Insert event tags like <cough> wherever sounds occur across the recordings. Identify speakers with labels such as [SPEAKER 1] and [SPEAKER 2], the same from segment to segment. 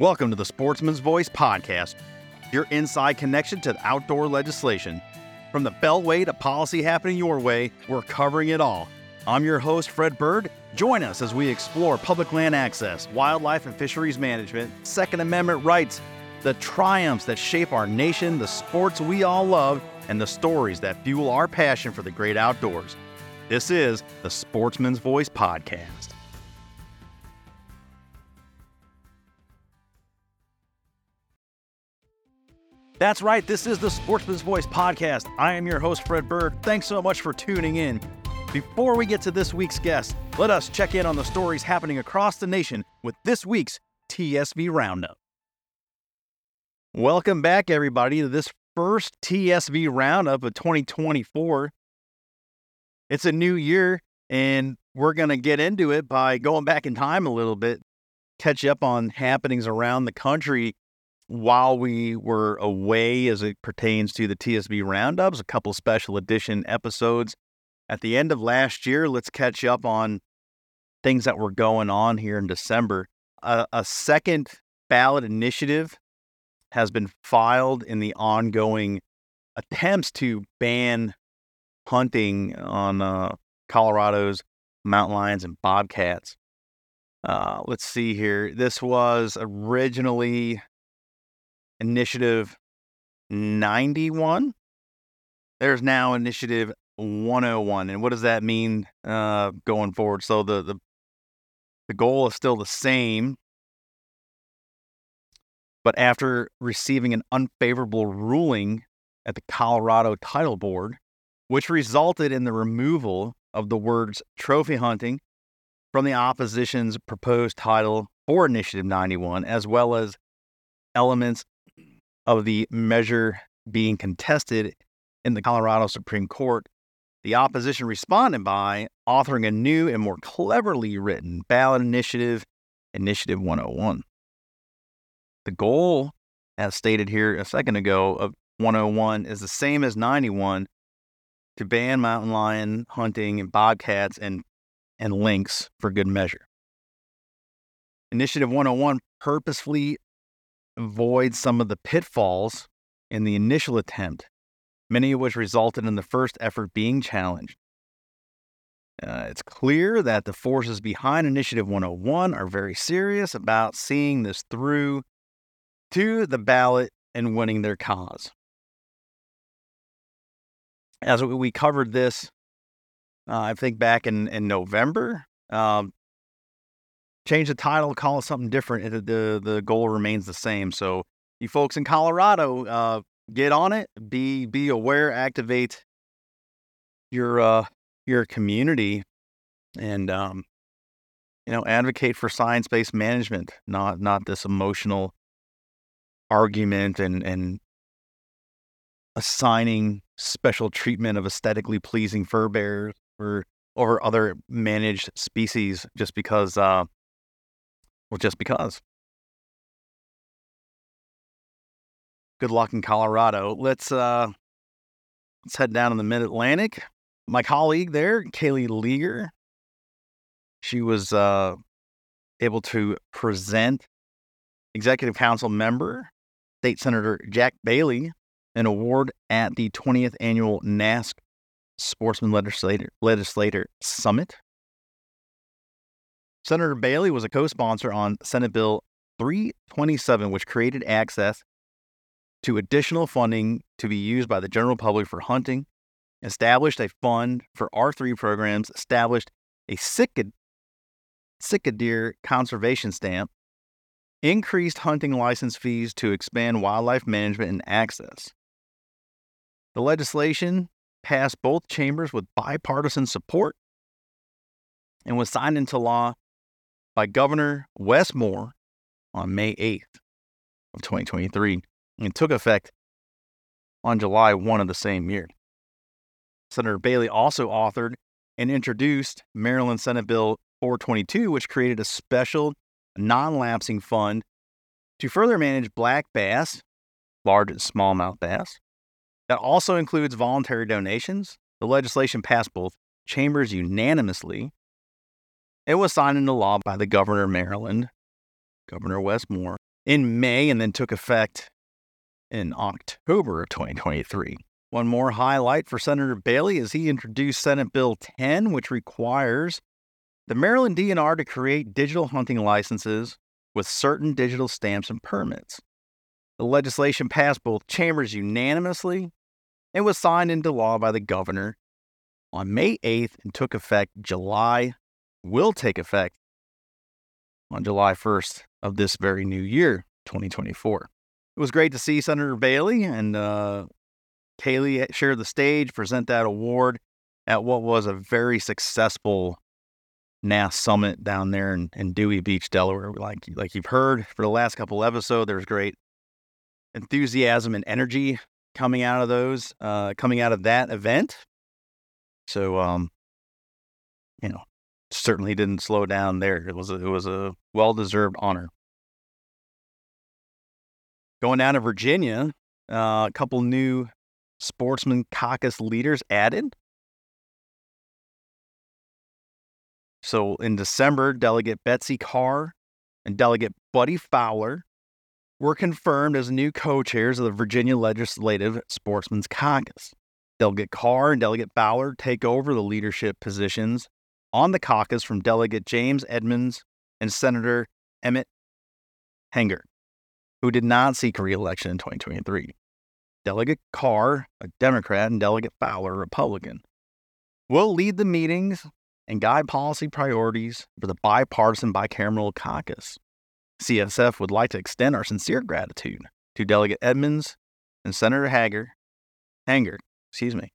[SPEAKER 1] Welcome to the Sportsman's Voice podcast, your inside connection to outdoor legislation. From the Beltway to policy happening your way, we're covering it all. I'm your host, Fred Bird. Join us as we explore public land access, wildlife and fisheries management, Second Amendment rights, the triumphs that shape our nation, the sports we all love, and the stories that fuel our passion for the great outdoors. This is the Sportsman's Voice podcast. That's right, this is the Sportsman's Voice podcast. I am your host, Fred Bird. Thanks so much for tuning in. Before we get to this week's guest, let us check in on the stories happening across the nation with this week's TSV Roundup. Welcome back, everybody, to this first TSV Roundup of 2024. It's a new year, and we're going to get into it by going back in time a little bit, catch up on happenings around the country while we were away as it pertains to the TSV roundups, a couple special edition episodes at the end of last year. Let's catch up on things that were going on here in December. A second ballot initiative has been filed in the ongoing attempts to ban hunting on uh, Colorado's mountain lions and bobcats. Uh, let's see here. This was originally Initiative 91. There's now Initiative 101. And what does that mean uh, going forward? So the, the the goal is still the same. But after receiving an unfavorable ruling at the Colorado Title Board, which resulted in the removal of the words trophy hunting from the opposition's proposed title for Initiative 91, as well as elements of the measure being contested in the Colorado Supreme Court, the opposition responded by authoring a new and more cleverly written ballot initiative, Initiative 101. The goal, as stated here a second ago, of 101 is the same as 91 to ban mountain lion hunting and bobcats and, and lynx for good measure. Initiative 101 purposefully avoid some of the pitfalls in the initial attempt, many of which resulted in the first effort being challenged. Uh, it's clear that the forces behind Initiative 101 are very serious about seeing this through to the ballot and winning their cause. As we covered this, uh, I think back in, in November, um, change the title, call it something different. The the, goal remains the same. So you folks in Colorado, uh, get on it. Be be aware. Activate your uh, your community, and um, you know advocate for science based management, not not this emotional argument and and assigning special treatment of aesthetically pleasing fur bears or over other managed species just because uh, well, just because. Good luck in Colorado. Let's uh let's head down in the mid Atlantic. My colleague there, Kaylee Leager, she was uh able to present Executive Council member, State Senator Jack Bailey, an award at the 20th annual NASC Sportsman Legislator, Legislator Summit Senator Bailey was a co sponsor on Senate Bill 327, which created access to additional funding to be used by the general public for hunting, established a fund for R3 programs, established a sika, deer conservation stamp, increased hunting license fees to expand wildlife management and access. The legislation passed both chambers with bipartisan support and was signed into law by Governor Wes Moore on May 8th of 2023 and took effect on July 1 of the same year. Senator Bailey also authored and introduced Maryland Senate Bill 422, which created a special non lapsing fund to further manage black bass, large and smallmouth bass. That also includes voluntary donations. The legislation passed both chambers unanimously. It was signed into law by the governor of Maryland, Governor Wes Moore, in May and then took effect in October of 2023. One more highlight for Senator Bailey is he introduced Senate Bill 10, which requires the Maryland DNR to create digital hunting licenses with certain digital stamps and permits. The legislation passed both chambers unanimously and was signed into law by the governor on May 8th and took effect July, will take effect on July 1st of this very new year, 2024. It was great to see Senator Bailey and uh, Kaylee share the stage, present that award at what was a very successful NASS summit down there in, in Dewey Beach, Delaware. Like like you've heard for the last couple episodes, there's great enthusiasm and energy coming out of those, uh, coming out of that event. So, um, you know, certainly didn't slow down there. It was a, it was a well deserved honor. Going down to Virginia, uh, a couple new Sportsman Caucus leaders added. So in December, Delegate Betsy Carr and Delegate Buddy Fowler were confirmed as new co chairs of the Virginia Legislative Sportsman's Caucus. Delegate Carr and Delegate Fowler take over the leadership positions on the caucus from Delegate James Edmonds and Senator Emmett Hanger, who did not seek reelection in 2023. Delegate Carr, a Democrat, and Delegate Fowler, a Republican, will lead the meetings and guide policy priorities for the bipartisan bicameral caucus. CSF would like to extend our sincere gratitude to Delegate Edmonds and Senator Hager, Hanger, excuse me,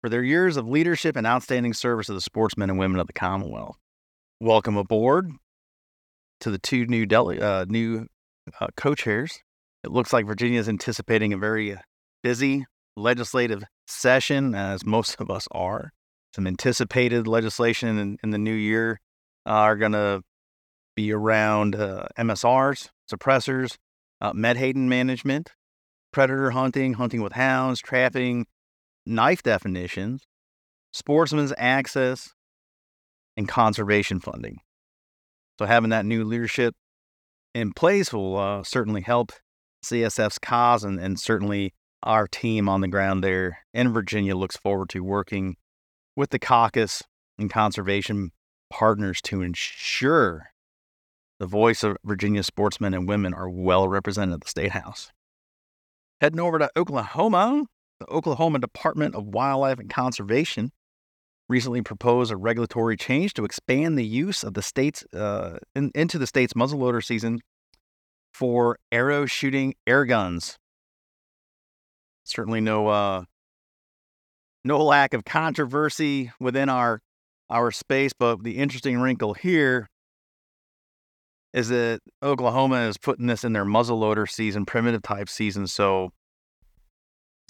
[SPEAKER 1] for their years of leadership and outstanding service to the sportsmen and women of the Commonwealth. Welcome aboard to the two new uh, new uh, co-chairs. It looks like Virginia is anticipating a very busy legislative session, as most of us are some anticipated legislation in, in the new year uh, are going to be around uh, MSRs, suppressors, uh, Menhaden management, predator hunting, hunting with hounds, trapping, knife definitions, sportsman's access, and conservation funding. So having that new leadership in place will uh, certainly help CSF's cause and, and certainly our team on the ground there in Virginia looks forward to working with the caucus and conservation partners to ensure the voice of Virginia sportsmen and women are well represented at the State House. Heading over to Oklahoma, the Oklahoma Department of Wildlife and Conservation recently proposed a regulatory change to expand the use of the state's uh, in, into the state's muzzleloader season for arrow shooting air guns. Certainly no uh, no lack of controversy within our our space, but the interesting wrinkle here is that Oklahoma is putting this in their muzzleloader season, primitive type season. So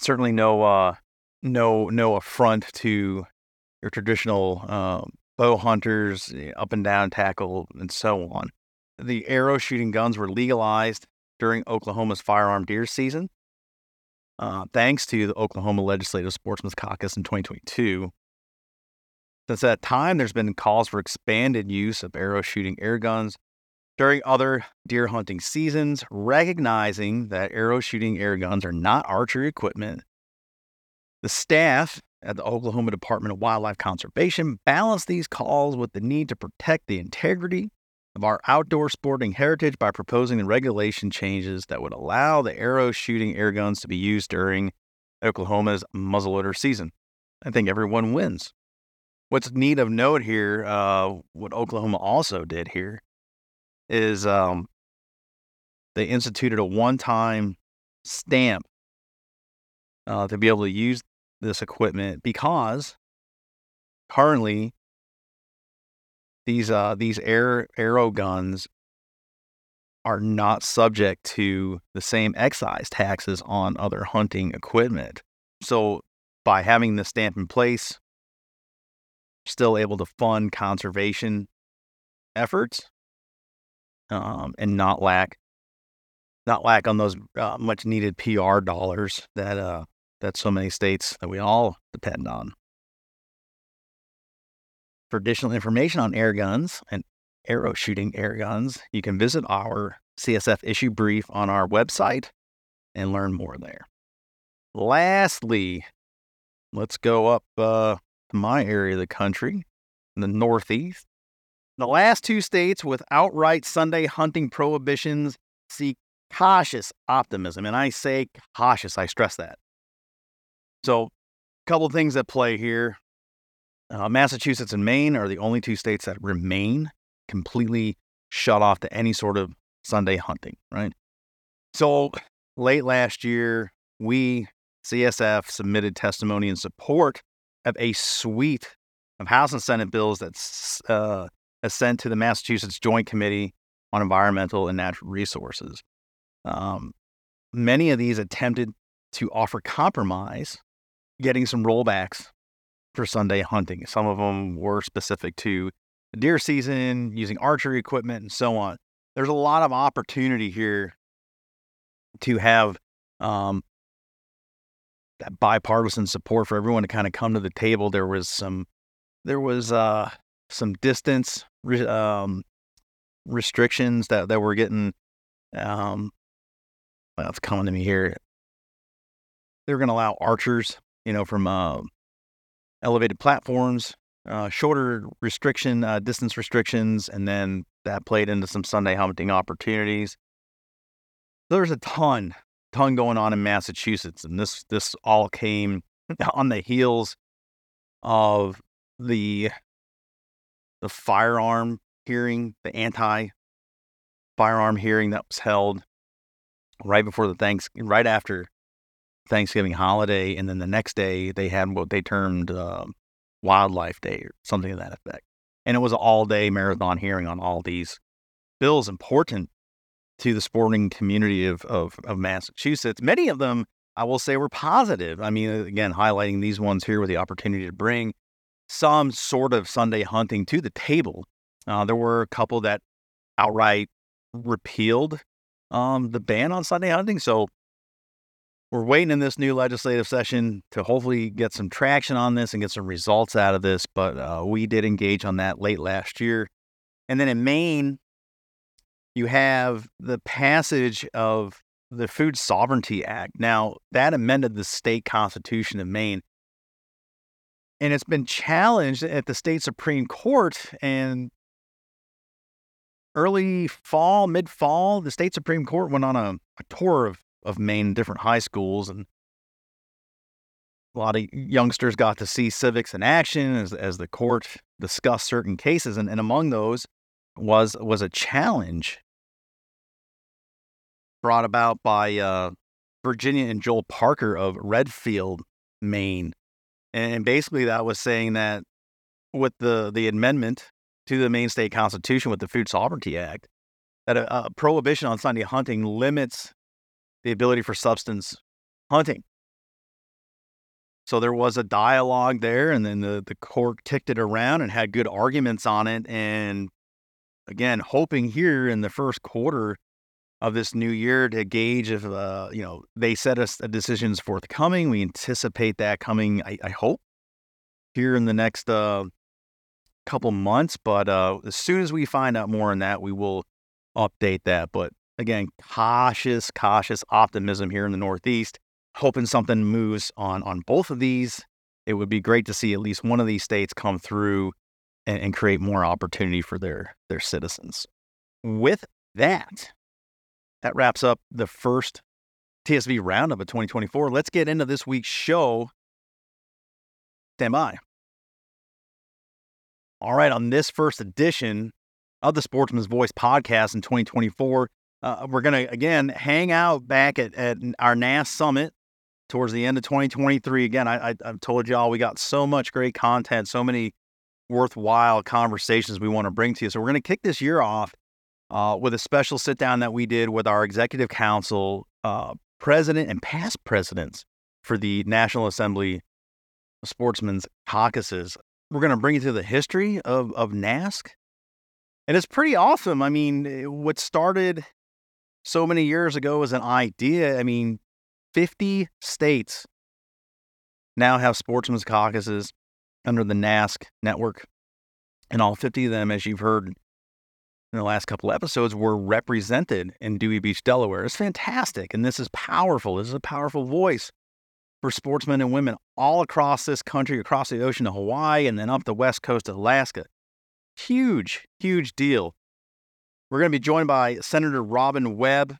[SPEAKER 1] certainly no uh, no no affront to your traditional uh, bow hunters, eh, up and down tackle, and so on. The arrow shooting guns were legalized during Oklahoma's firearm deer season uh, thanks to the Oklahoma Legislative Sportsman's Caucus in 2022. Since that time, there's been calls for expanded use of arrow shooting air guns during other deer hunting seasons, recognizing that arrow shooting air guns are not archery equipment. The staff at the Oklahoma Department of Wildlife Conservation balance these calls with the need to protect the integrity of our outdoor sporting heritage by proposing the regulation changes that would allow the arrow shooting air guns to be used during Oklahoma's muzzleloader season. I think everyone wins. What's neat of note here, uh, what Oklahoma also did here, is um, they instituted a one-time stamp uh, to be able to use this equipment because currently these uh, these air arrow guns are not subject to the same excise taxes on other hunting equipment. So by having the stamp in place, still able to fund conservation efforts um, and not lack not lack on those uh, much needed PR dollars that uh, that so many states that we all depend on. For additional information on air guns and arrow shooting air guns, you can visit our CSF issue brief on our website and learn more there. Lastly, let's go up uh, to my area of the country, the Northeast. The last two states with outright Sunday hunting prohibitions see cautious optimism. And I say cautious, I stress that. So, a couple things at play here. Uh, Massachusetts and Maine are the only two states that remain completely shut off to any sort of Sunday hunting, right? So, late last year, we, CSF, submitted testimony in support of a suite of House and Senate bills that's uh, sent to the Massachusetts Joint Committee on Environmental and Natural Resources. Um, many of these attempted to offer compromise getting some rollbacks for Sunday hunting. Some of them were specific to deer season, using archery equipment, and so on. There's a lot of opportunity here to have um, that bipartisan support for everyone to kind of come to the table. There was some, there was uh, some distance um, restrictions that that were getting. Um, well, it's coming to me here. They're going to allow archers you know, from uh, elevated platforms, uh, shorter restriction, uh, distance restrictions, and then that played into some Sunday hunting opportunities. There's a ton, ton going on in Massachusetts, and this this all came <laughs> on the heels of the the firearm hearing, the anti firearm hearing that was held right before the thanks right after Thanksgiving holiday, and then the next day they had what they termed uh, Wildlife Day or something to that effect. And it was an all day marathon hearing on all these bills important to the sporting community of, of, of Massachusetts. Many of them, I will say, were positive. I mean, again, highlighting these ones here with the opportunity to bring some sort of Sunday hunting to the table. Uh, there were a couple that outright repealed um, the ban on Sunday hunting. So we're waiting in this new legislative session to hopefully get some traction on this and get some results out of this. But uh, we did engage on that late last year. And then in Maine, you have the passage of the Food Sovereignty Act. Now, that amended the state constitution of Maine. And it's been challenged at the state Supreme Court. And early fall, mid fall, the state Supreme Court went on a, a tour of of Maine different high schools and a lot of youngsters got to see civics in action as, as the court discussed certain cases and, and among those was was a challenge brought about by uh, Virginia and Joel Parker of Redfield, Maine. And basically that was saying that with the the amendment to the Maine state constitution with the Food Sovereignty Act, that a, a prohibition on Sunday hunting limits the ability for substance hunting. So there was a dialogue there, and then the, the court kicked it around and had good arguments on it. And again, hoping here in the first quarter of this new year to gauge if, uh, you know, they set us a decision's forthcoming. We anticipate that coming, I, I hope, here in the next uh, couple months. But uh, as soon as we find out more on that, we will update that. But again, cautious, cautious optimism here in the Northeast, hoping something moves on on both of these it would be great to see at least one of these states come through and, and create more opportunity for their their citizens. With that, that wraps up the first TSV roundup of 2024. Let's get into this week's show. Stand by. All right, on this first edition of the Sportsman's Voice podcast in 2024, uh, we're going to again hang out back at, at our NAS summit towards the end of 2023. Again, I, I, I've told y'all we got so much great content, so many worthwhile conversations we want to bring to you. So we're going to kick this year off uh, with a special sit down that we did with our executive council uh, president and past presidents for the National Assembly Sportsmen's Caucuses we're going to bring you to the history of, of NASC. And it's pretty awesome. I mean, what started so many years ago as an idea, I mean, 50 states now have sportsmen's caucuses under the NASC network. And all 50 of them, as you've heard in the last couple episodes, were represented in Dewey Beach, Delaware. It's fantastic. And this is powerful. This is a powerful voice for sportsmen and women all across this country, across the ocean to Hawaii, and then up the west coast of Alaska. Huge, huge deal. We're going to be joined by Senator Robin Webb,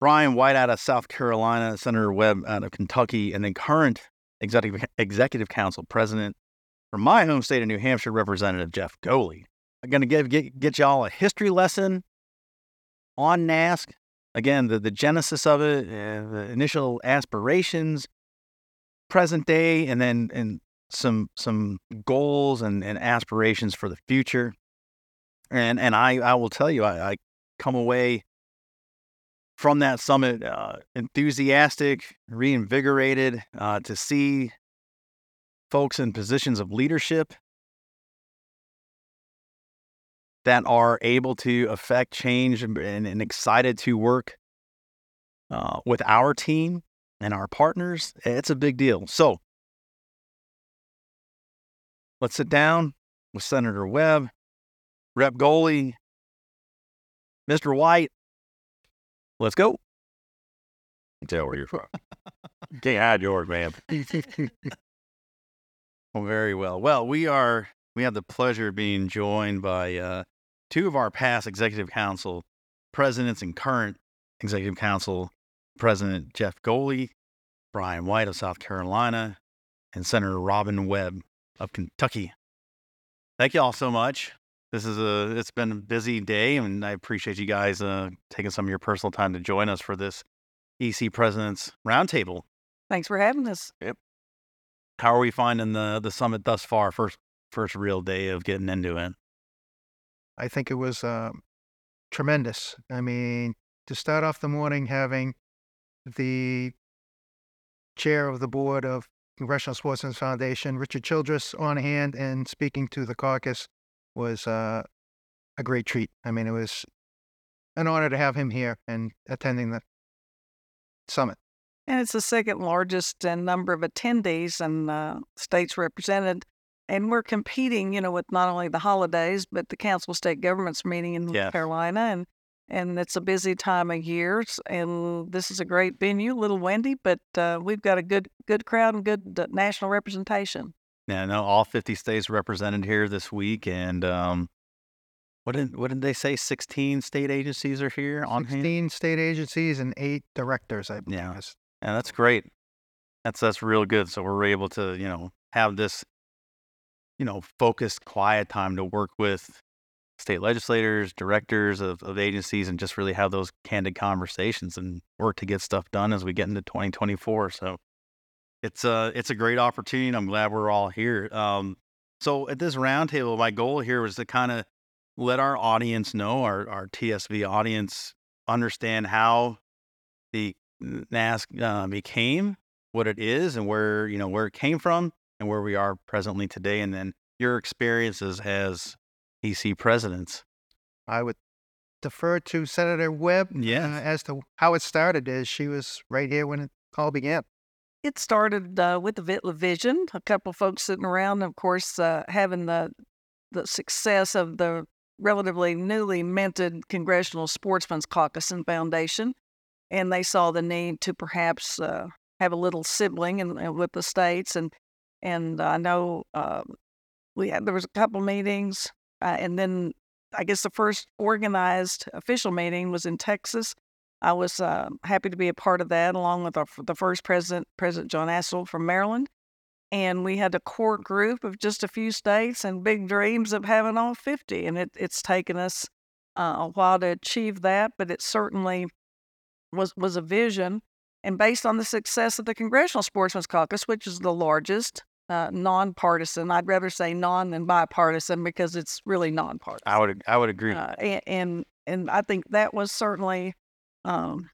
[SPEAKER 1] Brian White out of South Carolina, Senator Webb out of Kentucky, and then current executive, executive council president from my home state of New Hampshire, Representative Jeff Goley. I'm going to give, get, get y'all a history lesson on NASC, again, the, the genesis of it, uh, the initial aspirations, present day, and then and some some goals and, and aspirations for the future. And and I, I will tell you, I, I come away from that summit uh, enthusiastic, reinvigorated uh, to see folks in positions of leadership that are able to affect change and, and excited to work uh, with our team and our partners. It's a big deal. So let's sit down with Senator Webb, Rep Goley, Mr. White. Let's go.
[SPEAKER 2] Tell where you're from. <laughs> Can't hide yours, man. <laughs>
[SPEAKER 1] well, very well. Well, we are. We have the pleasure of being joined by uh, two of our past executive council presidents and current executive council president Jeff Goley, Brian White of South Carolina, and Senator Robin Webb of Kentucky. Thank you all so much. This is a it's been a busy day, and I appreciate you guys uh, taking some of your personal time to join us for this EC Presidents Roundtable.
[SPEAKER 3] Thanks for having us.
[SPEAKER 1] Yep. How are we finding the the summit thus far? First first real day of getting into it.
[SPEAKER 4] I think it was uh, tremendous. I mean, to start off the morning having the chair of the board of Congressional Sportsmen's Foundation, Richard Childress, on hand and speaking to the caucus was uh, a great treat. I mean, it was an honor to have him here and attending the summit.
[SPEAKER 3] And it's the second largest in number of attendees and uh, states represented and we're competing, you know, with not only the holidays but the Council of State Governments meeting in North yes. Carolina, and and it's a busy time of year. And this is a great venue, a little windy, but uh, we've got a good good crowd and good uh, national representation.
[SPEAKER 1] Yeah, no, all fifty states represented here this week, and um, what did what did they say? Sixteen state agencies are here on
[SPEAKER 4] Sixteen
[SPEAKER 1] hand?
[SPEAKER 4] state agencies and eight directors. I believe.
[SPEAKER 1] Yeah, yeah, that's great. That's that's real good. So we're able to you know have this you know, focused, quiet time to work with state legislators, directors of, of agencies, and just really have those candid conversations and work to get stuff done as we get into 2024. So it's a it's a great opportunity. And I'm glad we're all here. Um, so at this roundtable, my goal here was to kind of let our audience know, our our TSV audience, understand how the NASC uh, became what it is and where you know where it came from and where we are presently today, and then your experiences as EC presidents.
[SPEAKER 4] I would defer to Senator Webb
[SPEAKER 1] yes.
[SPEAKER 4] uh, as to how it started, as she was right here when it all began.
[SPEAKER 3] It started uh, with the Vitla Vision, a couple of folks sitting around, of course, uh, having the the success of the relatively newly minted Congressional Sportsmen's Caucus and Foundation, and they saw the need to perhaps uh, have a little sibling in, with the states, and and I know uh, we had there was a couple meetings, uh, and then I guess the first organized official meeting was in Texas. I was uh, happy to be a part of that, along with our, the first president, President John Astle from Maryland. And we had a core group of just a few states and big dreams of having all 50. And it, it's taken us uh, a while to achieve that, but it certainly was, was a vision. And based on the success of the Congressional Sportsmen's Caucus, which is the largest uh, nonpartisan. I'd rather say non than bipartisan because it's really nonpartisan.
[SPEAKER 1] I would I would agree.
[SPEAKER 3] Uh, and, and, and I think that was certainly um,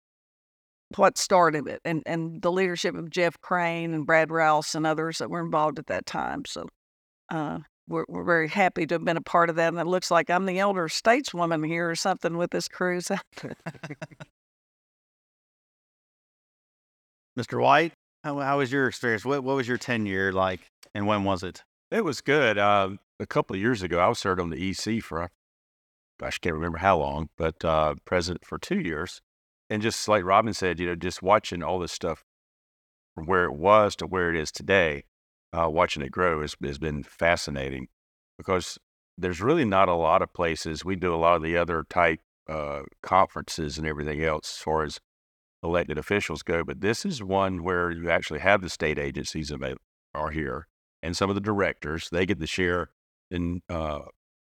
[SPEAKER 3] what started it, and and the leadership of Jeff Crane and Brad Rouse and others that were involved at that time. So. Uh, we're, we're very happy to have been a part of that. And it looks like I'm the elder stateswoman here or something with this cruise. <laughs>
[SPEAKER 1] Mr. White, how, how was your experience? What what was your tenure like, and when was it?
[SPEAKER 2] It was good. Uh, a couple of years ago, I was served on the EC for, gosh, I can't remember how long, but uh, president for two years. And just like Robin said, you know, just watching all this stuff from where it was to where it is today, uh, watching it grow has, has been fascinating because there's really not a lot of places. We do a lot of the other type uh, conferences and everything else as far as elected officials go, but this is one where you actually have the state agencies that are here and some of the directors. They get to share in uh,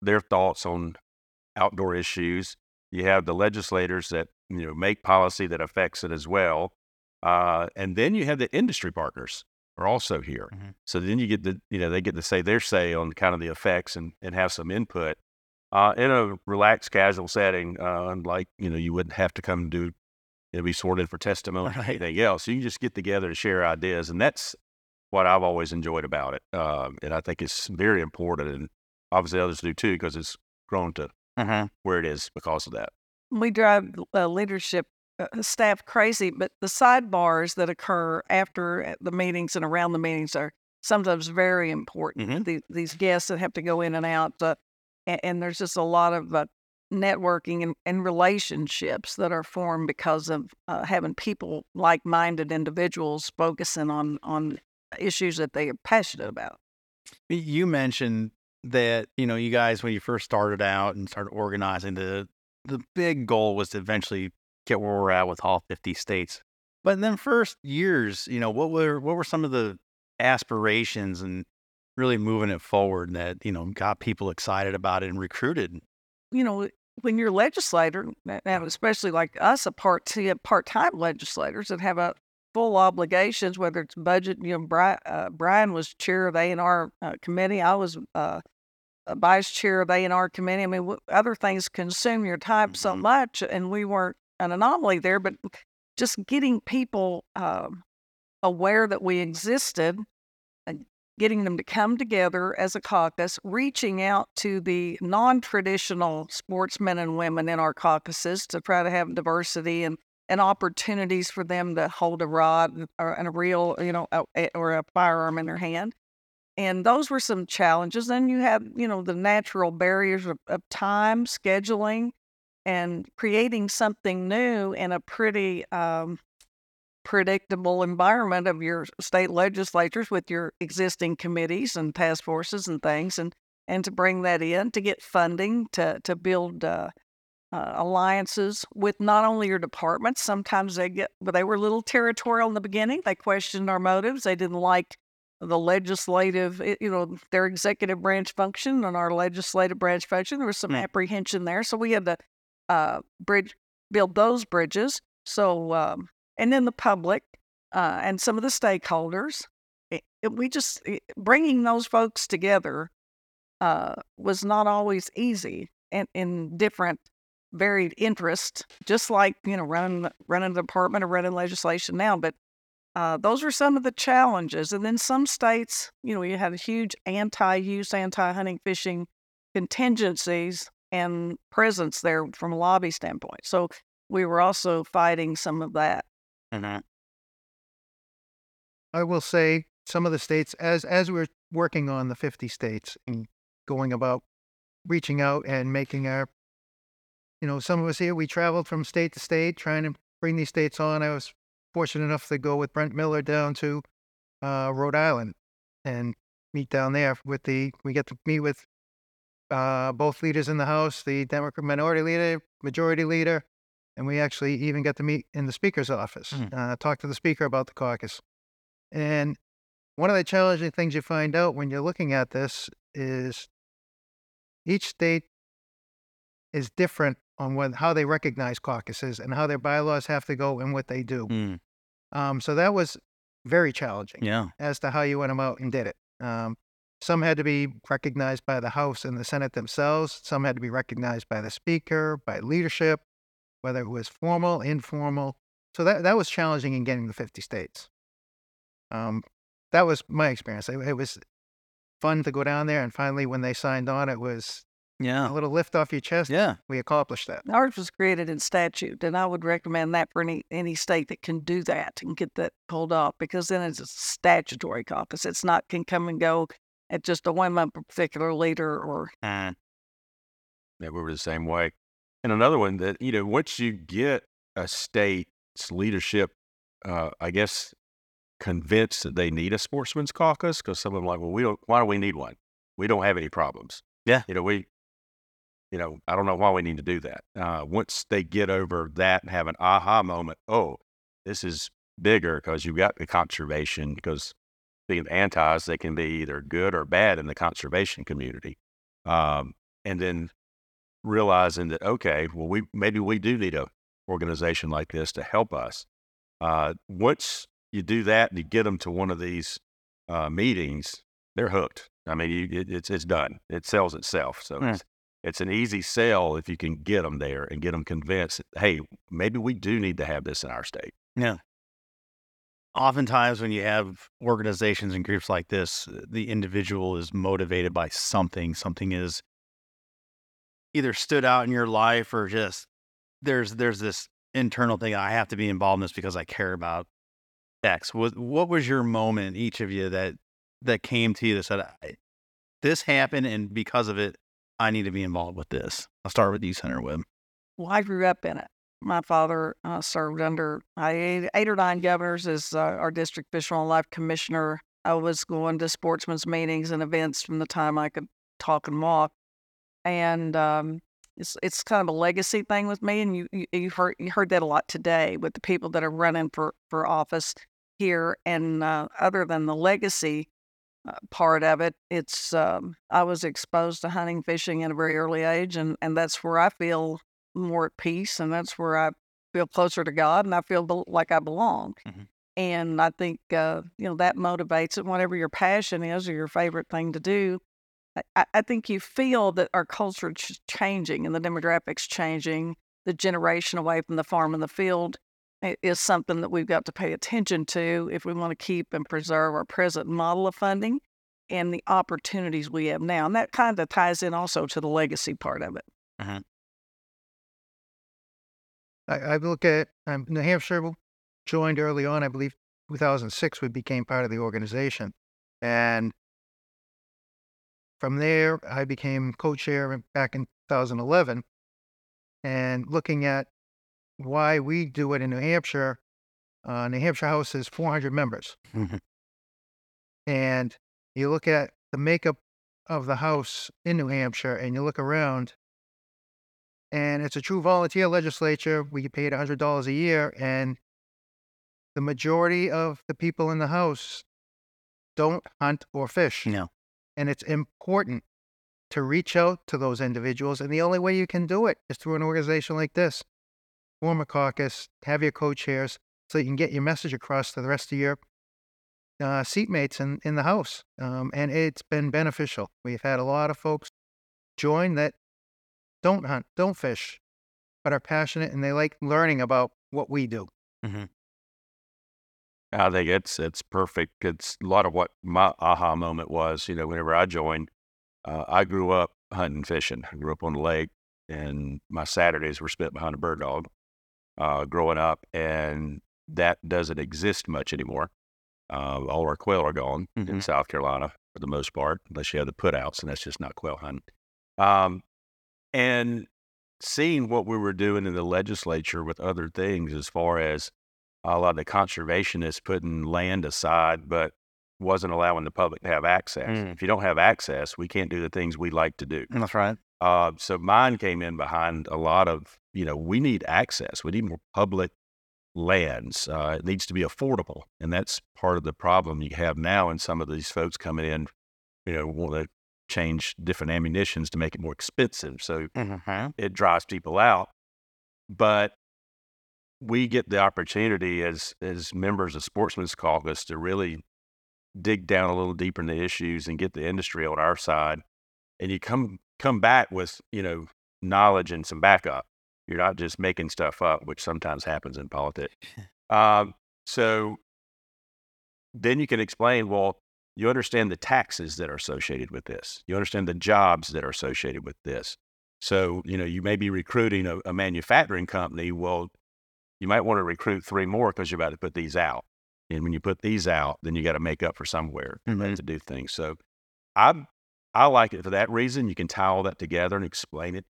[SPEAKER 2] their thoughts on outdoor issues. You have the legislators that you know make policy that affects it as well, uh, and then you have the industry partners are also here. Mm-hmm. So then you get the you know they get to say their say on kind of the effects and and have some input. Uh, in a relaxed, casual setting, uh, like you know, you wouldn't have to come do it'll be sorted for <laughs> testimony right. anything else. So you can just get together to share ideas, and that's what I've always enjoyed about it. Uh, and I think it's very important, and obviously others do too, because it's grown to uh-huh. where it is because of that.
[SPEAKER 3] We drive uh, leadership uh, staff crazy, but the sidebars that occur after uh, the meetings and around the meetings are sometimes very important. Mm-hmm. The, these guests that have to go in and out, uh, and, and, there's just a lot of uh, networking and, and, relationships that are formed because of uh, having people like-minded individuals focusing on on issues that they are passionate about.
[SPEAKER 1] You mentioned that you know you guys when you first started out and started organizing the the big goal was to eventually get where we're at with all 50 states. But then first years, you know, what were what were some of the aspirations and really moving it forward that you know got people excited about it and recruited
[SPEAKER 3] you know, when you're a legislator, and especially like us, a part part time legislators that have a full obligations, whether it's budget. You know, Brian, uh, Brian was chair of A and R uh, committee. I was uh, vice chair of A and R committee. I mean, w- other things consume your time mm-hmm. so much, and we weren't an anomaly there. But just getting people um, aware that we existed getting them to come together as a caucus, reaching out to the non traditional sportsmen and women in our caucuses to try to have diversity and, and opportunities for them to hold a rod or and a real, you know, a, or a firearm in their hand. And those were some challenges. Then you have, you know, the natural barriers of, of time, scheduling, and creating something new in a pretty um, predictable environment of your state legislatures with your existing committees and task forces and things, and and to bring that in to get funding to to build uh, uh, alliances with not only your departments. Sometimes they get, but they were a little territorial in the beginning. They questioned our motives. They didn't like the legislative, you know, their executive branch function and our legislative branch function. There was some mm. apprehension there, so we had to uh, bridge build those bridges. So um, and then the public uh, and some of the stakeholders. It, it, we just it, bringing those folks together uh, was not always easy and in different varied interests, just like you know running running a department or running legislation now. But uh, those were some of the challenges. And then some states, you know, you had huge anti-use, anti-hunting, fishing contingencies and presence there from a lobby standpoint. So we were also fighting some of that.
[SPEAKER 4] Mm-hmm. I will say some of the states, as as we're working on the 50 states and going about reaching out and making our, you know, some of us here, we traveled from state to state trying to bring these states on. I was fortunate enough to go with Brent Miller down to uh, Rhode Island and meet down there with the. We get to meet with uh, both leaders in the House, the Democrat minority leader, majority leader, and we actually even got to meet in the Speaker's office, mm. uh, talk to the Speaker about the caucus. And one of the challenging things you find out when you're looking at this is each state is different on what, how they recognize caucuses and how their bylaws have to go and what they do. Mm. Um, so that was very challenging
[SPEAKER 1] yeah.
[SPEAKER 4] as to how you went about and did it. Um, some had to be recognized by the House and the Senate themselves. Some had to be recognized by the Speaker, by leadership, whether it was formal, informal. So that, that was challenging in getting the 50 states. Um, that was my experience. It, it was fun to go down there, and finally, when they signed on, it was
[SPEAKER 1] yeah.
[SPEAKER 4] A little lift off your chest.
[SPEAKER 1] Yeah.
[SPEAKER 4] We accomplished that.
[SPEAKER 3] Ours was created in statute, and I would recommend that for any, any state that can do that and get that pulled off because then it's a statutory caucus. It's not can come and go at just a whim of a particular leader or.
[SPEAKER 2] Uh, yeah, we were the same way. And another one that, you know, once you get a state's leadership, uh, I guess, convinced that they need a sportsman's caucus, because some of them are like, well, we don't, why do we need one? We don't have any problems.
[SPEAKER 1] Yeah.
[SPEAKER 2] You know, we, you know, I don't know why we need to do that. Uh, once they get over that and have an aha moment, oh, this is bigger because you've got the conservation. Because being antis, they can be either good or bad in the conservation community. Um, and then realizing that okay, well, we maybe we do need a organization like this to help us. Uh, once you do that and you get them to one of these uh, meetings, they're hooked. I mean, you, it, it's it's done. It sells itself. So mm. it's, it's an easy sell if you can get them there and get them convinced. That, hey, maybe we do need to have this in our state.
[SPEAKER 1] Yeah. Oftentimes, when you have organizations and groups like this, the individual is motivated by something. Something is either stood out in your life or just there's there's this internal thing. I have to be involved in this because I care about X. What what was your moment, each of you, that that came to you that said, "This happened, and because of it, I need to be involved with this. I'll start with you, Senator Webb.
[SPEAKER 3] Well, I grew up in it. My father uh, served under eight, or nine governors as uh, our district fish and life commissioner. I was going to sportsmen's meetings and events from the time I could talk and walk, and um, it's it's kind of a legacy thing with me. And you you, you heard you heard that a lot today with the people that are running for for office here. And uh, other than the legacy, uh, part of it. It's um, I was exposed to hunting, fishing at a very early age, and and that's where I feel more at peace, and that's where I feel closer to God, and I feel be- like I belong. Mm-hmm. And I think uh, you know that motivates it. Whatever your passion is or your favorite thing to do, I, I think you feel that our culture is changing and the demographics changing. The generation away from the farm and the field is something that we've got to pay attention to if we want to keep and preserve our present model of funding and the opportunities we have now. And that kind of ties in also to the legacy part of it.
[SPEAKER 4] Uh-huh. I, I, look at um, New Hampshire joined early on, I believe 2006, we became part of the organization. And from there, I became co chair back in 2011. And looking at why we do it in New Hampshire. Uh, New Hampshire House is 400 members. Mm-hmm. And you look at the makeup of the House in New Hampshire and you look around, and it's a true volunteer legislature. We get paid $100 a year, and the majority of the people in the House don't hunt or fish.
[SPEAKER 1] No.
[SPEAKER 4] And it's important to reach out to those individuals. And the only way you can do it is through an organization like this form a caucus, have your co-chairs, so you can get your message across to the rest of your uh, seatmates in, in the House. Um, and it's been beneficial. We've had a lot of folks join that don't hunt, don't fish, but are passionate and they like learning about what we do. Mm-hmm.
[SPEAKER 2] I think it's it's perfect. It's a lot of what my aha moment was. You know, whenever I joined, uh, I grew up hunting, fishing. I grew up on the lake, and my Saturdays were spent behind a bird dog uh, growing up, and that doesn't exist much anymore. Uh, all our quail are gone mm-hmm. in South Carolina for the most part, unless you have the putouts, and that's just not quail hunting. Um, and seeing what we were doing in the legislature with other things, as far as a lot of the conservationists putting land aside, but wasn't allowing the public to have access. Mm. If you don't have access, we can't do the things we like to do.
[SPEAKER 1] That's right.
[SPEAKER 2] Uh, so mine came in behind a lot of, you know, we need access. We need more public lands. Uh, it needs to be affordable. And that's part of the problem you have now. And some of these folks coming in, you know, want to change different ammunitions to make it more expensive. So mm-hmm. it drives people out. But we get the opportunity as as members of Sportsman's Caucus to really dig down a little deeper in the issues and get the industry on our side. And you come come back with, you know, knowledge and some backup. You're not just making stuff up, which sometimes happens in politics. <laughs> um, so then you can explain, well, you understand the taxes that are associated with this. You understand the jobs that are associated with this. So, you know, you may be recruiting a, a manufacturing company. Well, you might want to recruit three more because you're about to put these out. And when you put these out, then you got to make up for somewhere mm-hmm. to do things. So I I like it for that reason. You can tie all that together and explain it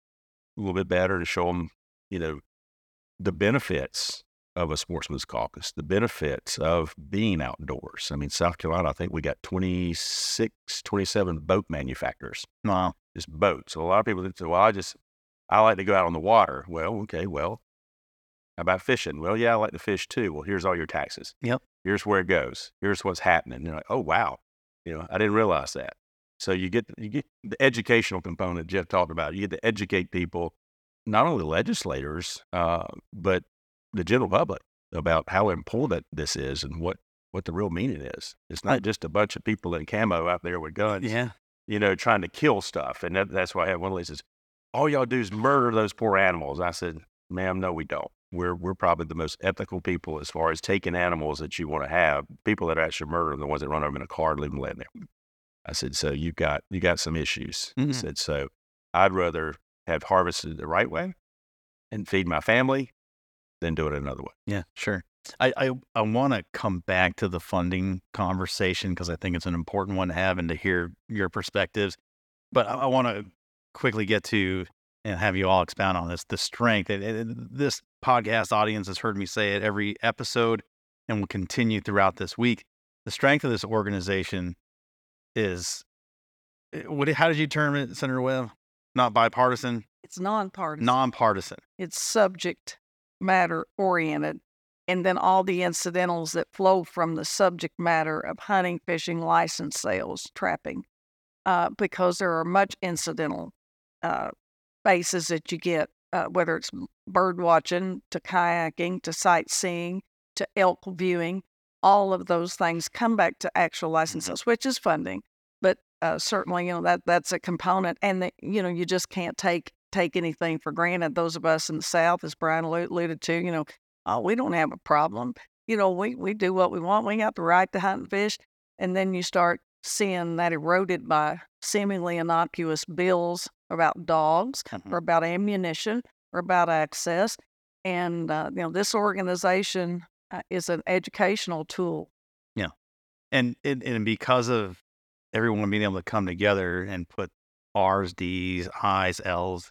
[SPEAKER 2] a little bit better to show them, you know, the benefits of a sportsman's caucus, the benefits of being outdoors. I mean, South Carolina, I think we got 26, 27 boat manufacturers.
[SPEAKER 1] Wow.
[SPEAKER 2] Just boats. So a lot of people say, well, I just, I like to go out on the water. Well, okay, well, how about fishing? Well, yeah, I like to fish too. Well, here's all your taxes.
[SPEAKER 1] Yep.
[SPEAKER 2] Here's where it goes. Here's what's happening. You're like, oh, wow. You know, I didn't realize that. So you get you get the educational component Jeff talked about. You get to educate people, not only legislators, uh, but the general public about how important this is and what what the real meaning is. It's not just a bunch of people in camo out there with guns,
[SPEAKER 1] yeah,
[SPEAKER 2] you know, trying to kill stuff. And that, that's why I have one of these says, all y'all do is murder those poor animals. I said, ma'am, no, we don't. We're we're probably the most ethical people as far as taking animals that you want to have. People that actually murder them, the ones that run over in a car and leave them laying there. I said, so you got you got some issues. Mm-hmm. I said, so I'd rather have harvested the right way and feed my family than do it another way.
[SPEAKER 1] Yeah, sure. I I, I want to come back to the funding conversation because I think it's an important one to have and to hear your perspectives. But I, I want to quickly get to and have you all expound on this the strength. It, it, this podcast audience has heard me say it every episode and will continue throughout this week. The strength of this organization is eh, what? How did you term it, Senator Webb? Not bipartisan.
[SPEAKER 3] It's nonpartisan.
[SPEAKER 1] Nonpartisan.
[SPEAKER 3] It's subject matter oriented, and then all the incidentals that flow from the subject matter of hunting, fishing, license sales, trapping, uh, because there are much incidental uh, bases that you get, uh, whether it's bird watching to kayaking to sightseeing to elk viewing all of those things come back to actual mm-hmm. licenses, which is funding. But uh, certainly, you know that that's a component, and that you know you just can't take take anything for granted. Those of us in the South, as Brian alluded to, you know, oh, we don't have a problem. You know, we we do what we want. We got the right to hunt and fish, and then you start seeing that eroded by seemingly innocuous bills about dogs mm-hmm. or about ammunition or about access. And uh, you know, this organization uh, is an educational tool.
[SPEAKER 1] Yeah, and, and and because of everyone being able to come together and put R's, D's, I's, L's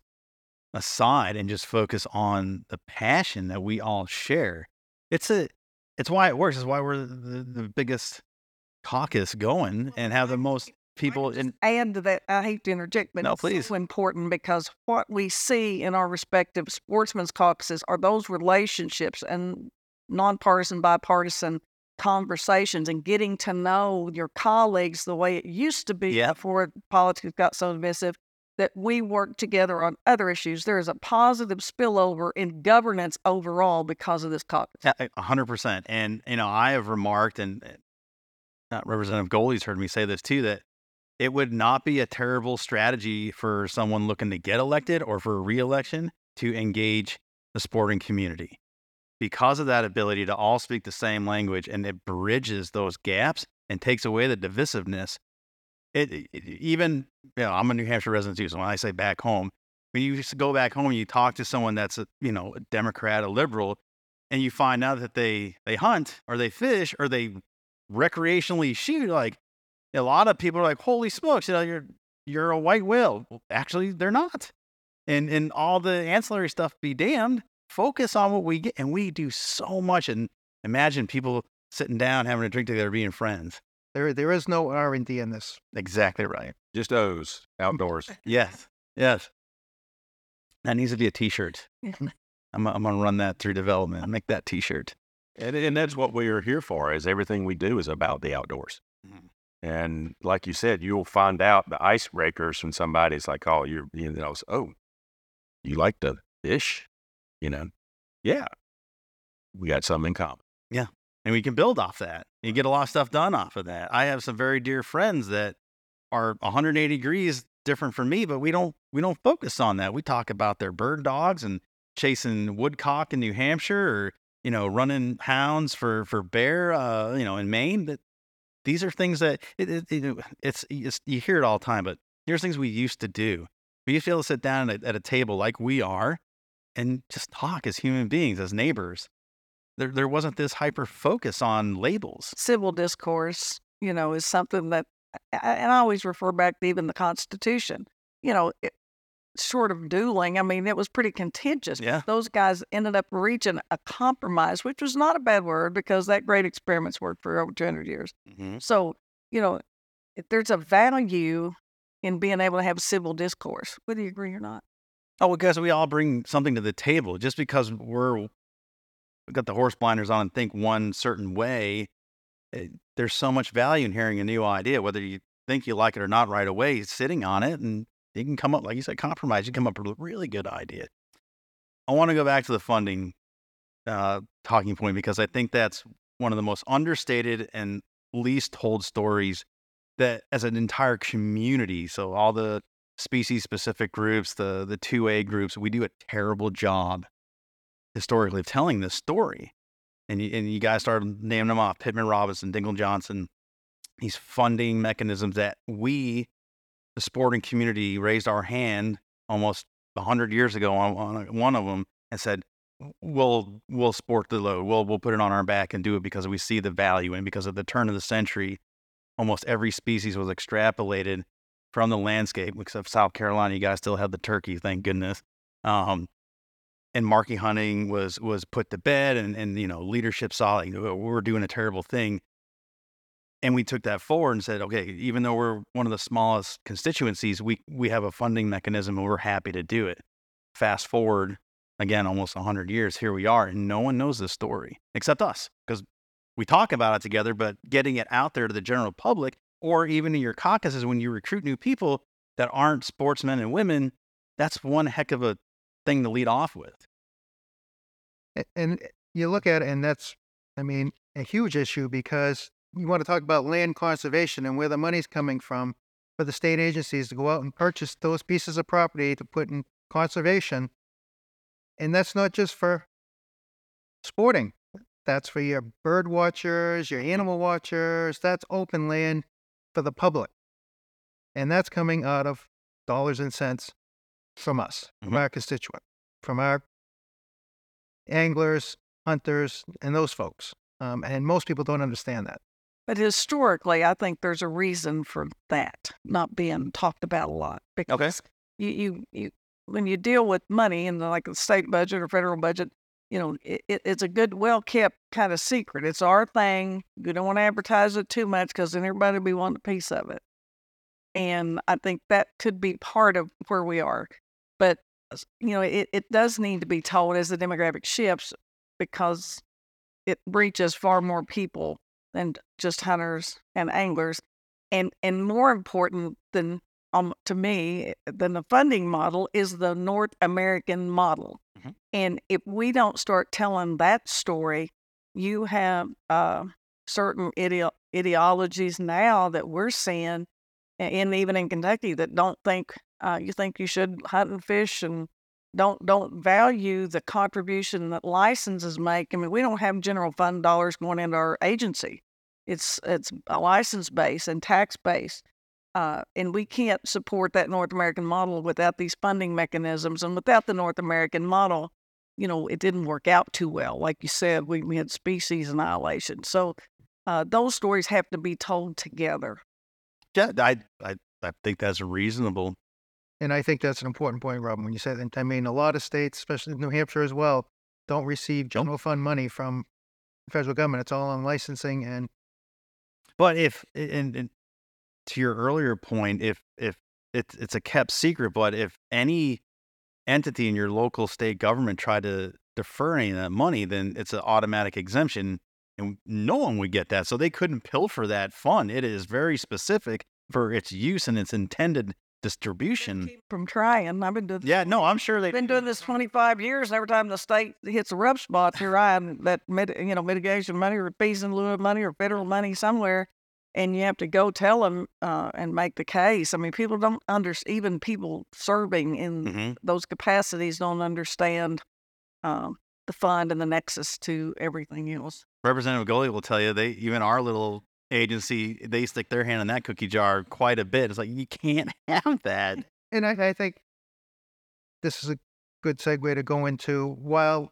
[SPEAKER 1] aside and just focus on the passion that we all share. It's a it's why it works. It's why we're the, the biggest caucus going and have the most people
[SPEAKER 3] in add to that i hate to interject but
[SPEAKER 1] no,
[SPEAKER 3] it's
[SPEAKER 1] please.
[SPEAKER 3] so important because what we see in our respective sportsmen's caucuses are those relationships and nonpartisan, bipartisan conversations and getting to know your colleagues the way it used to be
[SPEAKER 1] yep.
[SPEAKER 3] before politics got so divisive that we work together on other issues. There is a positive spillover in governance overall because of this caucus.
[SPEAKER 1] Hundred percent. And you know, I have remarked, and uh, Representative Goley's heard me say this too, that it would not be a terrible strategy for someone looking to get elected or for reelection to engage the sporting community because of that ability to all speak the same language and it bridges those gaps and takes away the divisiveness. It, it, even, you know, I'm a New Hampshire resident too. So when I say back home, when you go back home, and you talk to someone that's a, you know, a Democrat, a liberal, and you find out that they, they hunt or they fish or they recreationally shoot. Like a lot of people are like, holy smokes, you know, you're, you're a white whale. Well, actually, they're not. And, and all the ancillary stuff be damned focus on what we get. And we do so much. And Imagine people sitting down having a drink together, being friends.
[SPEAKER 4] There, there is no R and D in this.
[SPEAKER 1] Exactly right.
[SPEAKER 2] Just O's outdoors. <laughs>
[SPEAKER 1] yes, yes. That needs to be a T-shirt. <laughs> I'm, I'm gonna run that through development. Make that T-shirt.
[SPEAKER 2] And, and that's what we are here for. Is everything we do is about the outdoors. Mm-hmm. And like you said, you'll find out the icebreakers when somebody's like, oh, you're, you know, oh, you like to fish, you know? Yeah, we got something in common.
[SPEAKER 1] Yeah, and we can build off that. You get a lot of stuff done off of that. I have some very dear friends that are 180 degrees different from me, but we don't we don't focus on that. We talk about their bird dogs and chasing woodcock in New Hampshire, or you know, running hounds for for bear, uh, you know, in Maine. But these are things that it, it, it, it's, it's you hear it all the time. But here's things we used to do. We used to be able to sit down at, at a table like we are, and just talk as human beings, as neighbors. There, there wasn't this hyper focus on labels.
[SPEAKER 3] Civil discourse, you know, is something that and I always refer back to even the Constitution. You know, it, short of dueling, I mean, it was pretty contentious.
[SPEAKER 1] Yeah.
[SPEAKER 3] Those guys ended up reaching a compromise, which was not a bad word because that great experiment's worked for over 200 years. Mm-hmm. So, you know, if there's a value in being able to have civil discourse, whether you agree or not.
[SPEAKER 1] Oh, because we all bring something to the table. Just because we're we got the horse blinders on and think one certain way it, eh, there's so much value in hearing a new idea, whether you think you like it or not right away, sitting on it, and you can come up, like you said, compromise. You come up with a really good idea. I want to go back to the funding uh, talking point because I think that's one of the most understated and least told stories that as an entire community. So all the species specific groups, the the 2A groups, we do a terrible job historically of telling this story and you, and you guys started naming them off Pittman Robertson, Dingell Johnson, these funding mechanisms that we, the sporting community, raised our hand almost 100 years ago on, on one of them and said, we'll we'll sport the load. We'll we'll put it on our back and do it because we see the value and because at the turn of the century, almost every species was extrapolated from the landscape. Except South Carolina, you guys still have the turkey, thank goodness. Um, and market hunting was was put to bed and and you know leadership saw like we're doing a terrible thing and we took that forward and said okay even though we're one of the smallest constituencies we we have a funding mechanism and we're happy to do it fast forward again almost 100 years here we are and no one knows this story except us because we talk about it together but getting it out there to the general public or even in your caucuses when you recruit new people that aren't sportsmen and women that's one heck of a thing to lead off with.
[SPEAKER 4] And eh, you look at it, and that's, I mean, a huge issue because you want to talk about land conservation and where the money's coming from for the state agencies to go out and purchase those pieces of property to put in conservation. And that's not just for sporting. That's for your bird watchers, your animal watchers. That's open land for the public. And that's coming out of dollars and cents from us, mm-hmm. from our constituent, from our anglers, hunters, and those folks. Um, and most people don't understand that.
[SPEAKER 3] But historically, I think there's a reason for that not being talked about a lot.
[SPEAKER 1] Because okay.
[SPEAKER 3] you, you, you, when you deal with money in the, like the state budget or federal budget, you know, it, it's a good, well kept kind of secret. It's our thing. You don't want to advertise it too much because then everybody will be wanting a piece of it. And I think that could be part of where we are. But, you know, it, it does need to be told as the demographic shifts because it reaches far more people than just hunters and anglers. And, and more important than um, to me than the funding model is the North American model. Mm-hmm. And if we don't start telling that story, you have uh, certain ideo- ideologies now that we're seeing, and even in Kentucky, that don't think uh, you think you should hunt and fish and don't don't value the contribution that licenses make. I mean, we don't have general fund dollars going into our agency. It's it's a license base and tax base, uh, and we can't support that North American model without these funding mechanisms. And without the North American model, you know, it didn't work out too well. Like you said, we, we had species annihilation. So uh, those stories have to be told together.
[SPEAKER 1] Yeah, I I I think that's reasonable.
[SPEAKER 4] And I think that's an important point, Robin, when you said that. I mean, a lot of states, especially New Hampshire as well, don't receive general fund money from the federal government. It's all on licensing and.
[SPEAKER 1] But if and, and to your earlier point, if if it's it's a kept secret, but if any entity in your local state government tried to defer any of that money, then it's an automatic exemption, and no one would get that. So they couldn't pilfer that fund. It is very specific for its use and its intended distribution.
[SPEAKER 3] From trying, I've been doing.
[SPEAKER 1] Yeah, no, I'm sure they've
[SPEAKER 3] been doing this 25 years. And every time the state hits a rough spot, here I am <laughs> that mit, you know mitigation money or fees in lieu of money or federal money somewhere, and you have to go tell them uh, and make the case. I mean, people don't understand. Even people serving in mm-hmm. those capacities don't understand um, the fund and the nexus to everything else.
[SPEAKER 1] Representative Goley will tell you they even our little agency they stick their hand in that cookie jar quite a bit. It's like you can't <laughs> have that.
[SPEAKER 4] And I, I think this is a good segue to go into while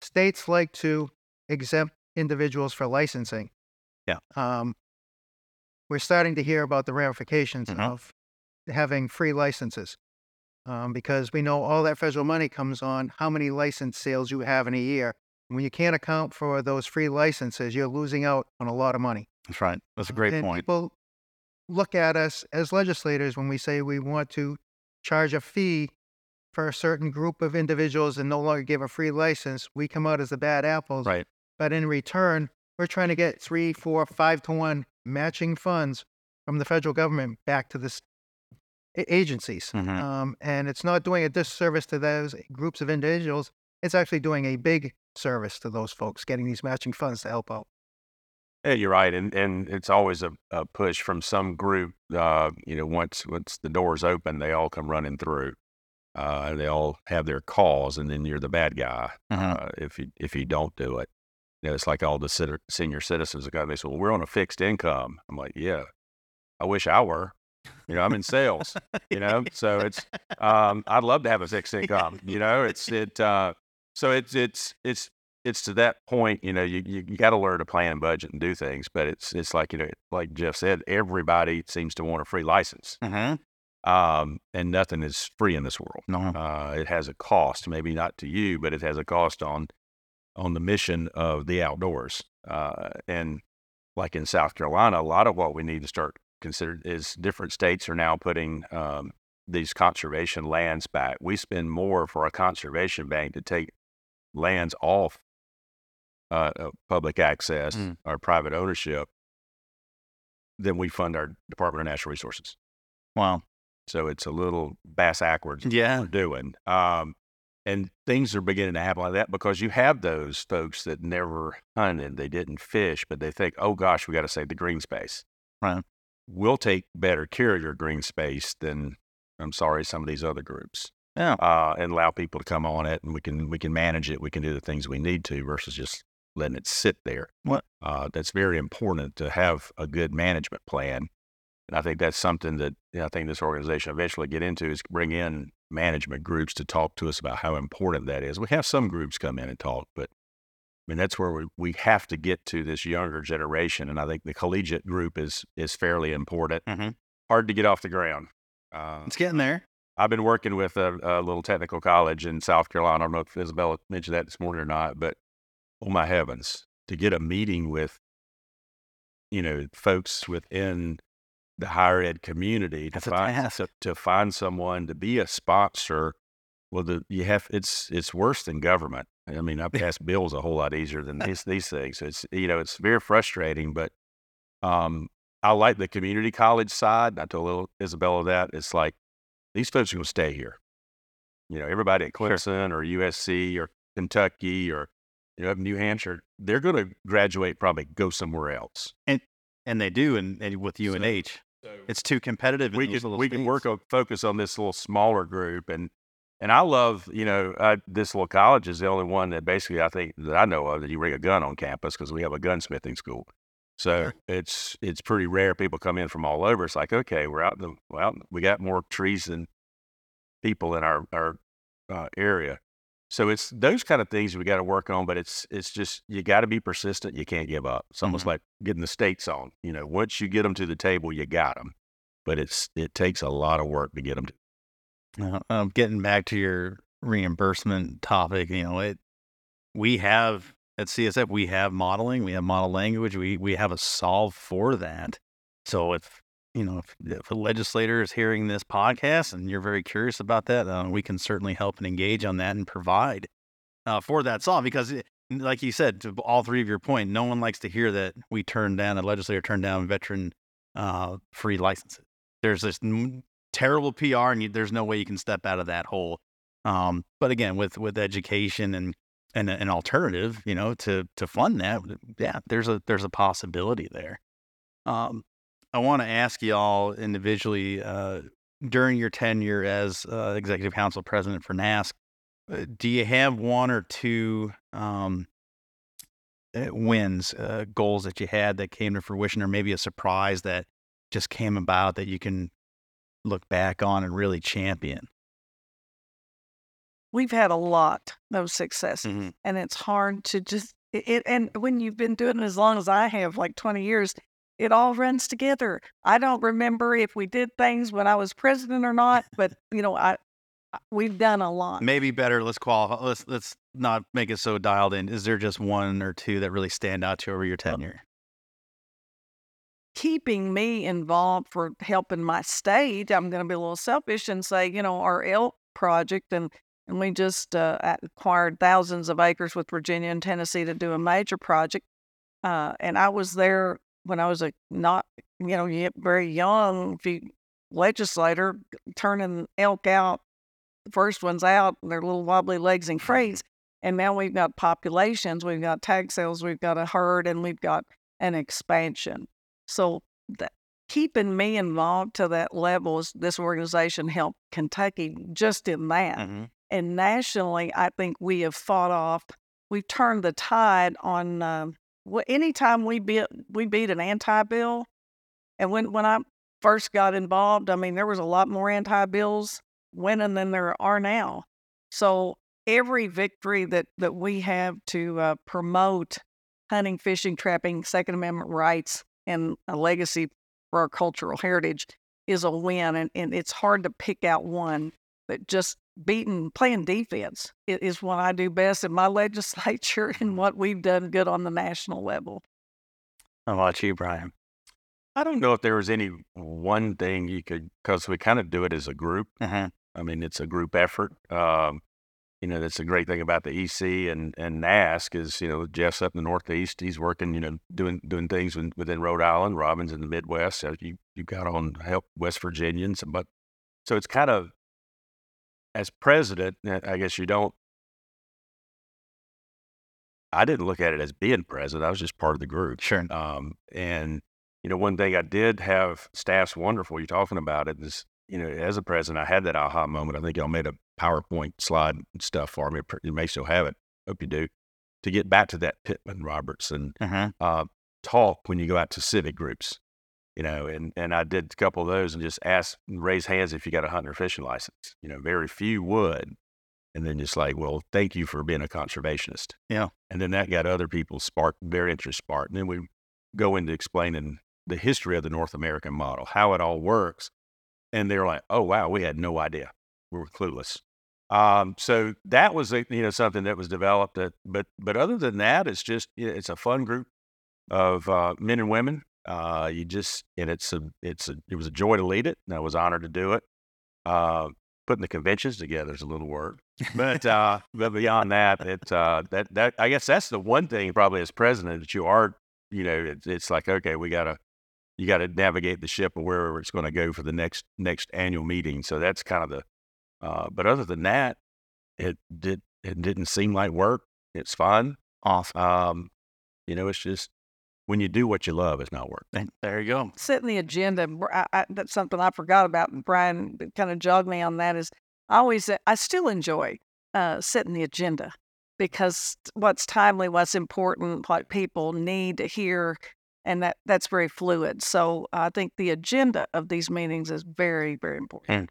[SPEAKER 4] states like to exempt individuals for licensing.
[SPEAKER 1] Yeah.
[SPEAKER 4] Um, we're starting to hear about the ramifications mm-hmm. of having free licenses um, because we know all that federal money comes on how many license sales you have in a year. When you can't account for those free licenses, you're losing out on a lot of money.
[SPEAKER 1] That's right. That's a great
[SPEAKER 4] and
[SPEAKER 1] point.
[SPEAKER 4] People look at us as legislators when we say we want to charge a fee for a certain group of individuals and no longer give a free license. We come out as the bad apples.
[SPEAKER 1] Right.
[SPEAKER 4] But in return, we're trying to get three, four, five to one matching funds from the federal government back to the agencies. Mm-hmm. Um, and it's not doing a disservice to those groups of individuals. It's actually doing a big service to those folks, getting these matching funds to help out.
[SPEAKER 2] Yeah, you're right, and and it's always a, a push from some group. Uh, you know, once once the doors open, they all come running through. Uh, they all have their cause, and then you're the bad guy mm-hmm. uh, if you if you don't do it. You know, it's like all the senior citizens. The they say, "Well, we're on a fixed income." I'm like, "Yeah, I wish I were." You know, I'm in sales. you know, so it's um, I'd love to have a fixed income. You know, it's it. Uh, so it's it's it's it's to that point. You know, you you, you got to learn to plan and budget and do things. But it's it's like you know, like Jeff said, everybody seems to want a free license.
[SPEAKER 1] Mm-hmm.
[SPEAKER 2] Um, and nothing is free in this world.
[SPEAKER 1] No,
[SPEAKER 2] uh, it has a cost. Maybe not to you, but it has a cost on on the mission of the outdoors. Uh, and like in South Carolina, a lot of what we need to start consider is different states are now putting um, these conservation lands back. We spend more for a conservation bank to take lands off uh, public access mm. or private ownership then we fund our Department of Natural Resources.
[SPEAKER 1] Wow.
[SPEAKER 2] So it's a little bass backwards.
[SPEAKER 1] Yeah.
[SPEAKER 2] We're doing. Um, and things are beginning to happen like that because you have those folks that never hunted, they didn't fish, but they think, oh gosh, we got to save the green space.
[SPEAKER 1] Right.
[SPEAKER 2] We'll take better care of your green space than I'm sorry, some of these other groups.
[SPEAKER 1] Yeah.
[SPEAKER 2] Uh, and allow people to come on it and we can we can manage it. We can do the things we need to versus just letting it sit there.
[SPEAKER 1] What?
[SPEAKER 2] Uh, that's very important to have a good management plan. And I think that's something that you know, I think this organization eventually get into is bring in management groups to talk to us about how important that is. We have some groups come in and talk, but I mean that's where we, we have to get to this younger generation, and I think the collegiate group is is fairly important.
[SPEAKER 1] Mm-hmm.
[SPEAKER 2] Hard to get off the ground. Uh,
[SPEAKER 1] it's getting there.
[SPEAKER 2] I've been working with a, a, little technical college in South Carolina. I don't know if Isabella mentioned that this morning or not, but oh my heavens, to get a meeting with you know folks within the higher ed community to find to, to, find someone to be a sponsor. Well, the, you have it's it's worse than government. I mean, I pass bills a whole lot easier than these these things. It's you know it's very frustrating, but um, I like the community college side. I told little Isabella that it's like these folks are going to stay here. You know, everybody at Clemson sure. or USC or Kentucky or you know New Hampshire, they're going to graduate, probably go somewhere else.
[SPEAKER 1] And and they do, and, and with UNH. So, so it's too competitive.
[SPEAKER 2] We can we can work on focus on this little smaller group, and and I love you know I, this little college is the only one that basically I think that I know of that you bring a gun on campus because we have a gunsmithing school. So sure. it's it's pretty rare people come in from all over. It's like okay, we're out in the well, we got more trees than people in our our uh, area. So it's those kind of things we got to work on, but it's it's just you got to be persistent. You can't give up. It's almost mm-hmm. like getting the states on. You know, once you get them to the table, you got them. But it's it takes a lot of work to get them.
[SPEAKER 1] To- uh, um, getting back to your reimbursement topic, you know, it we have at CSF, we have modeling, we have model language, we we have a solve for that. So if you know if, if a legislator is hearing this podcast and you're very curious about that, uh, we can certainly help and engage on that and provide uh, for that solve because. It, like you said, to all three of your point, no one likes to hear that we turned down, a legislator turned down veteran uh, free licenses. There's this terrible PR, and you, there's no way you can step out of that hole. Um, but again, with with education and and an alternative, you know, to to fund that, yeah, there's a there's a possibility there. Um, I want to ask y'all individually uh, during your tenure as uh, executive council president for NASC, uh, do you have one or two um, eh, wins, uh, goals that you had that came to fruition, or maybe a surprise that just came about that you can look back on and really champion?
[SPEAKER 3] We've had a lot of success,
[SPEAKER 1] Mm-hmm.
[SPEAKER 3] and it's hard to just it. And when you've been doing it as long as I have, like twenty years, it all runs together. I don't remember if we did things when I was president or not, but <laughs> you know, I I- we've done a lot.
[SPEAKER 1] Maybe better. Let's qualify. Let's let's not make it so dialed in. Is there just one or two that really stand out to you over your tenure?
[SPEAKER 3] keeping me involved for helping my state, I'm going to be a little selfish and say, you know, our elk project, and and we just uh, acquired thousands of acres with Virginia and Tennessee to do a major project. Uh, and I was there when I was a not, you know, yet very young legislator, turning elk out, the first ones out, their little wobbly legs and crates. And now we've got populations, we've got tag sales, we've got a herd, and we've got an expansion. So that, keeping me involved to that level is this organization helped Kentucky just in that.
[SPEAKER 1] Mm-hmm.
[SPEAKER 3] And nationally, I think we have fought off. We've turned the tide on. Um, anytime we beat we beat an anti bill, and when when I first got involved, I mean there was a lot more anti bills winning than there are now. So every victory that that we have to uh, promote hunting, fishing, trapping, Second Amendment rights, and a legacy for our cultural heritage is a win. And, and it's hard to pick out one, but just beating, playing defense is what I do best in my <laughs> legislature and what we've done good on the national level.
[SPEAKER 1] How about you, Brian?
[SPEAKER 2] I don't know if there was any one thing you could, because we kind of do it as a group.
[SPEAKER 1] Uh-huh.
[SPEAKER 2] I mean, it's a group effort. Um, you know, that's a great thing about the EC and, and NASC is, you know, Jeff's up in the Northeast. He's working, you know, doing doing things within, within Rhode Island. Robin's in the Midwest. So you you got on help West Virginians, but so it's kind of as president. uh, I guess you don't. I didn't look at it as being president. I was just part of the group.
[SPEAKER 1] Sure.
[SPEAKER 2] Um, and you know, one thing I did have staff's wonderful. You're talking about it. it is, you know, as a president, I had that aha moment. I think y'all made a PowerPoint slide and stuff for me. You may still have it. Hope you do. To get back to that Pittman Robertson
[SPEAKER 1] Uh-huh.
[SPEAKER 2] uh, talk when you go out to civic groups, you know, and, and I did a couple of those and just asked, raise hands if you got a hunting or fishing license. You know, very few would. And then just like, well, thank you for being a conservationist.
[SPEAKER 1] Yeah.
[SPEAKER 2] And then that got other people sparked, their interest sparked. And then we go into explaining the history of the North American model, how it all works. And they're like, oh, wow, we had no idea. We were clueless. Um, so that was, you know, something that was developed. That, but, but other than that, it's just, it's a fun group of uh, men and women. Uh, you just, and it's a, it's a, it was a joy to lead it. And I was honored to do it. Uh, putting the conventions together is a little work, but, <laughs> uh, but beyond that, it, uh, that, that, I guess that's the one thing probably as president that you are, you know, it's, it's like, okay, we gotta, you got to navigate the ship of wherever it's going to go for the next, next annual meeting. So that's kind of the, uh, but other than that, it did, it didn't seem like work. It's fun.
[SPEAKER 1] Awesome.
[SPEAKER 2] Um, you know, it's just when you do what you love, it's not work.
[SPEAKER 1] And there you go.
[SPEAKER 3] setting the agenda. I, I, that's something I forgot about. and Brian kind of jogged me on that. Is I always I still enjoy uh, setting the agenda because what's timely, what's important, what people need to hear, and that that's very fluid. So I think the agenda of these meetings is very very important.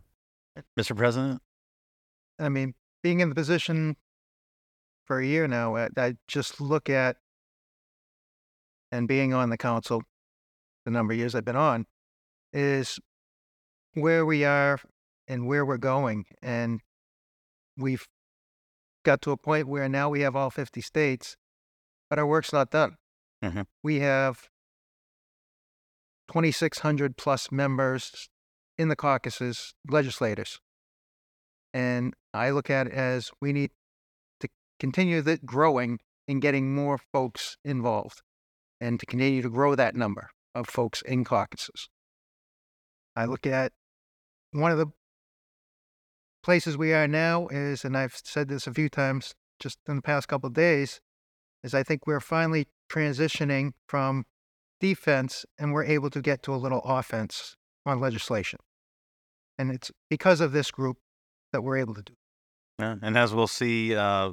[SPEAKER 1] Mr. President?
[SPEAKER 4] I mean, being in the position for a year now, I, I just look at and being on the council, the number of years I've been on, is where we are and where we're going. And we've got to a point where now we have all 50 states, but our work's not done.
[SPEAKER 1] Mm-hmm.
[SPEAKER 4] We have 2,600 plus members in the caucuses, legislators. And I look at it as we need to continue that growing and getting more folks involved and to continue to grow that number of folks in caucuses. I look at one of the places we are now is, and I've said this a few times just in the past couple of days, is I think we're finally transitioning from defense and we're able to get to a little offense on legislation. And it's because of this group that we're able to do.
[SPEAKER 1] Yeah, and as we'll see uh,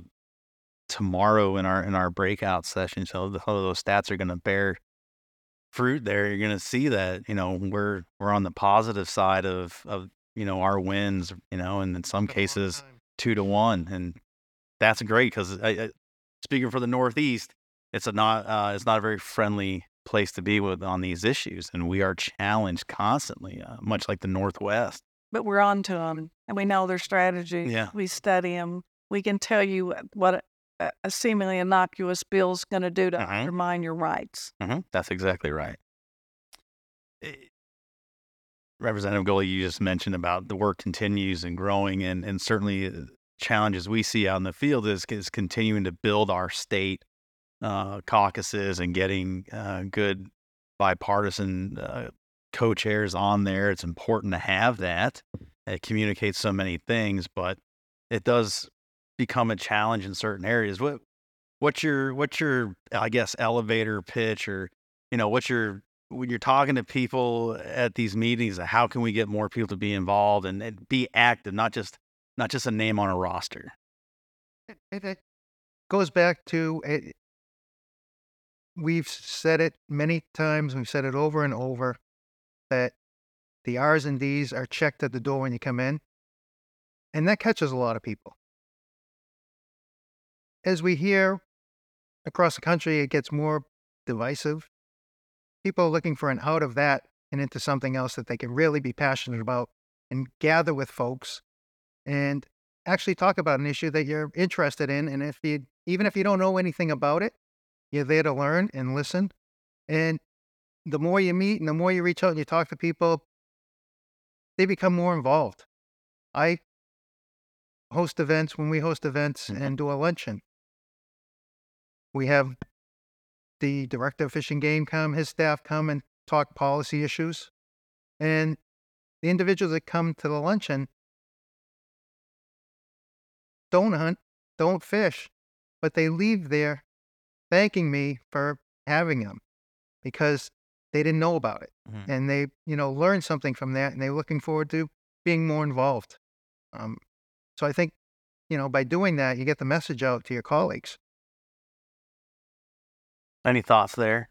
[SPEAKER 1] tomorrow in our in our breakout session, so the, those stats are going to bear fruit. There, you're going to see that you know we're we're on the positive side of of you know our wins. You know, and in some cases two to one, and that's great because speaking for the Northeast, it's a not uh, it's not a very friendly place to be with on these issues, and we are challenged constantly, uh, much like the Northwest.
[SPEAKER 3] But we're on to them, and we know their strategy.
[SPEAKER 1] Yeah.
[SPEAKER 3] We study them. We can tell you what a, a seemingly innocuous bill is going to do to
[SPEAKER 1] Mhm.
[SPEAKER 3] undermine your rights.
[SPEAKER 1] hmm That's exactly right. Eh, Representative Goley, you just mentioned about the work continues and growing, and and certainly uh, challenges we see out in the field is is continuing to build our state uh, caucuses and getting uh, good bipartisan uh, co-chairs on there. It's important to have that. It communicates so many things, but it does become a challenge in certain areas. What what's your what's your I guess elevator pitch or you know what's your when you're talking to people at these meetings, how can we get more people to be involved and, and be active, not just not just a name on a roster?
[SPEAKER 4] It, it, goes back to it, we've said it many times, we've said it over and over that the R's and D's are checked at the door when you come in. And that catches a lot of people. As we hear across the country, it gets more divisive. People are looking for an out of that and into something else that they can really be passionate about and gather with folks and actually talk about an issue that you're interested in. And if you, even if you don't know anything about it, you're there to learn and listen. And the more you meet and the more you reach out and you talk to people, they become more involved. I host events when we host events
[SPEAKER 1] Mhm.
[SPEAKER 4] and do a luncheon. We have the director of Fish and Game come, his staff come and talk policy issues. And the individuals that come to the luncheon don't hunt, don't fish, but they leave there thanking me for having them because they didn't know about it
[SPEAKER 1] Mhm.
[SPEAKER 4] and they you know learned something from that and they're looking forward to being more involved um, so i think you know by doing that you get the message out to your colleagues
[SPEAKER 1] Any thoughts there?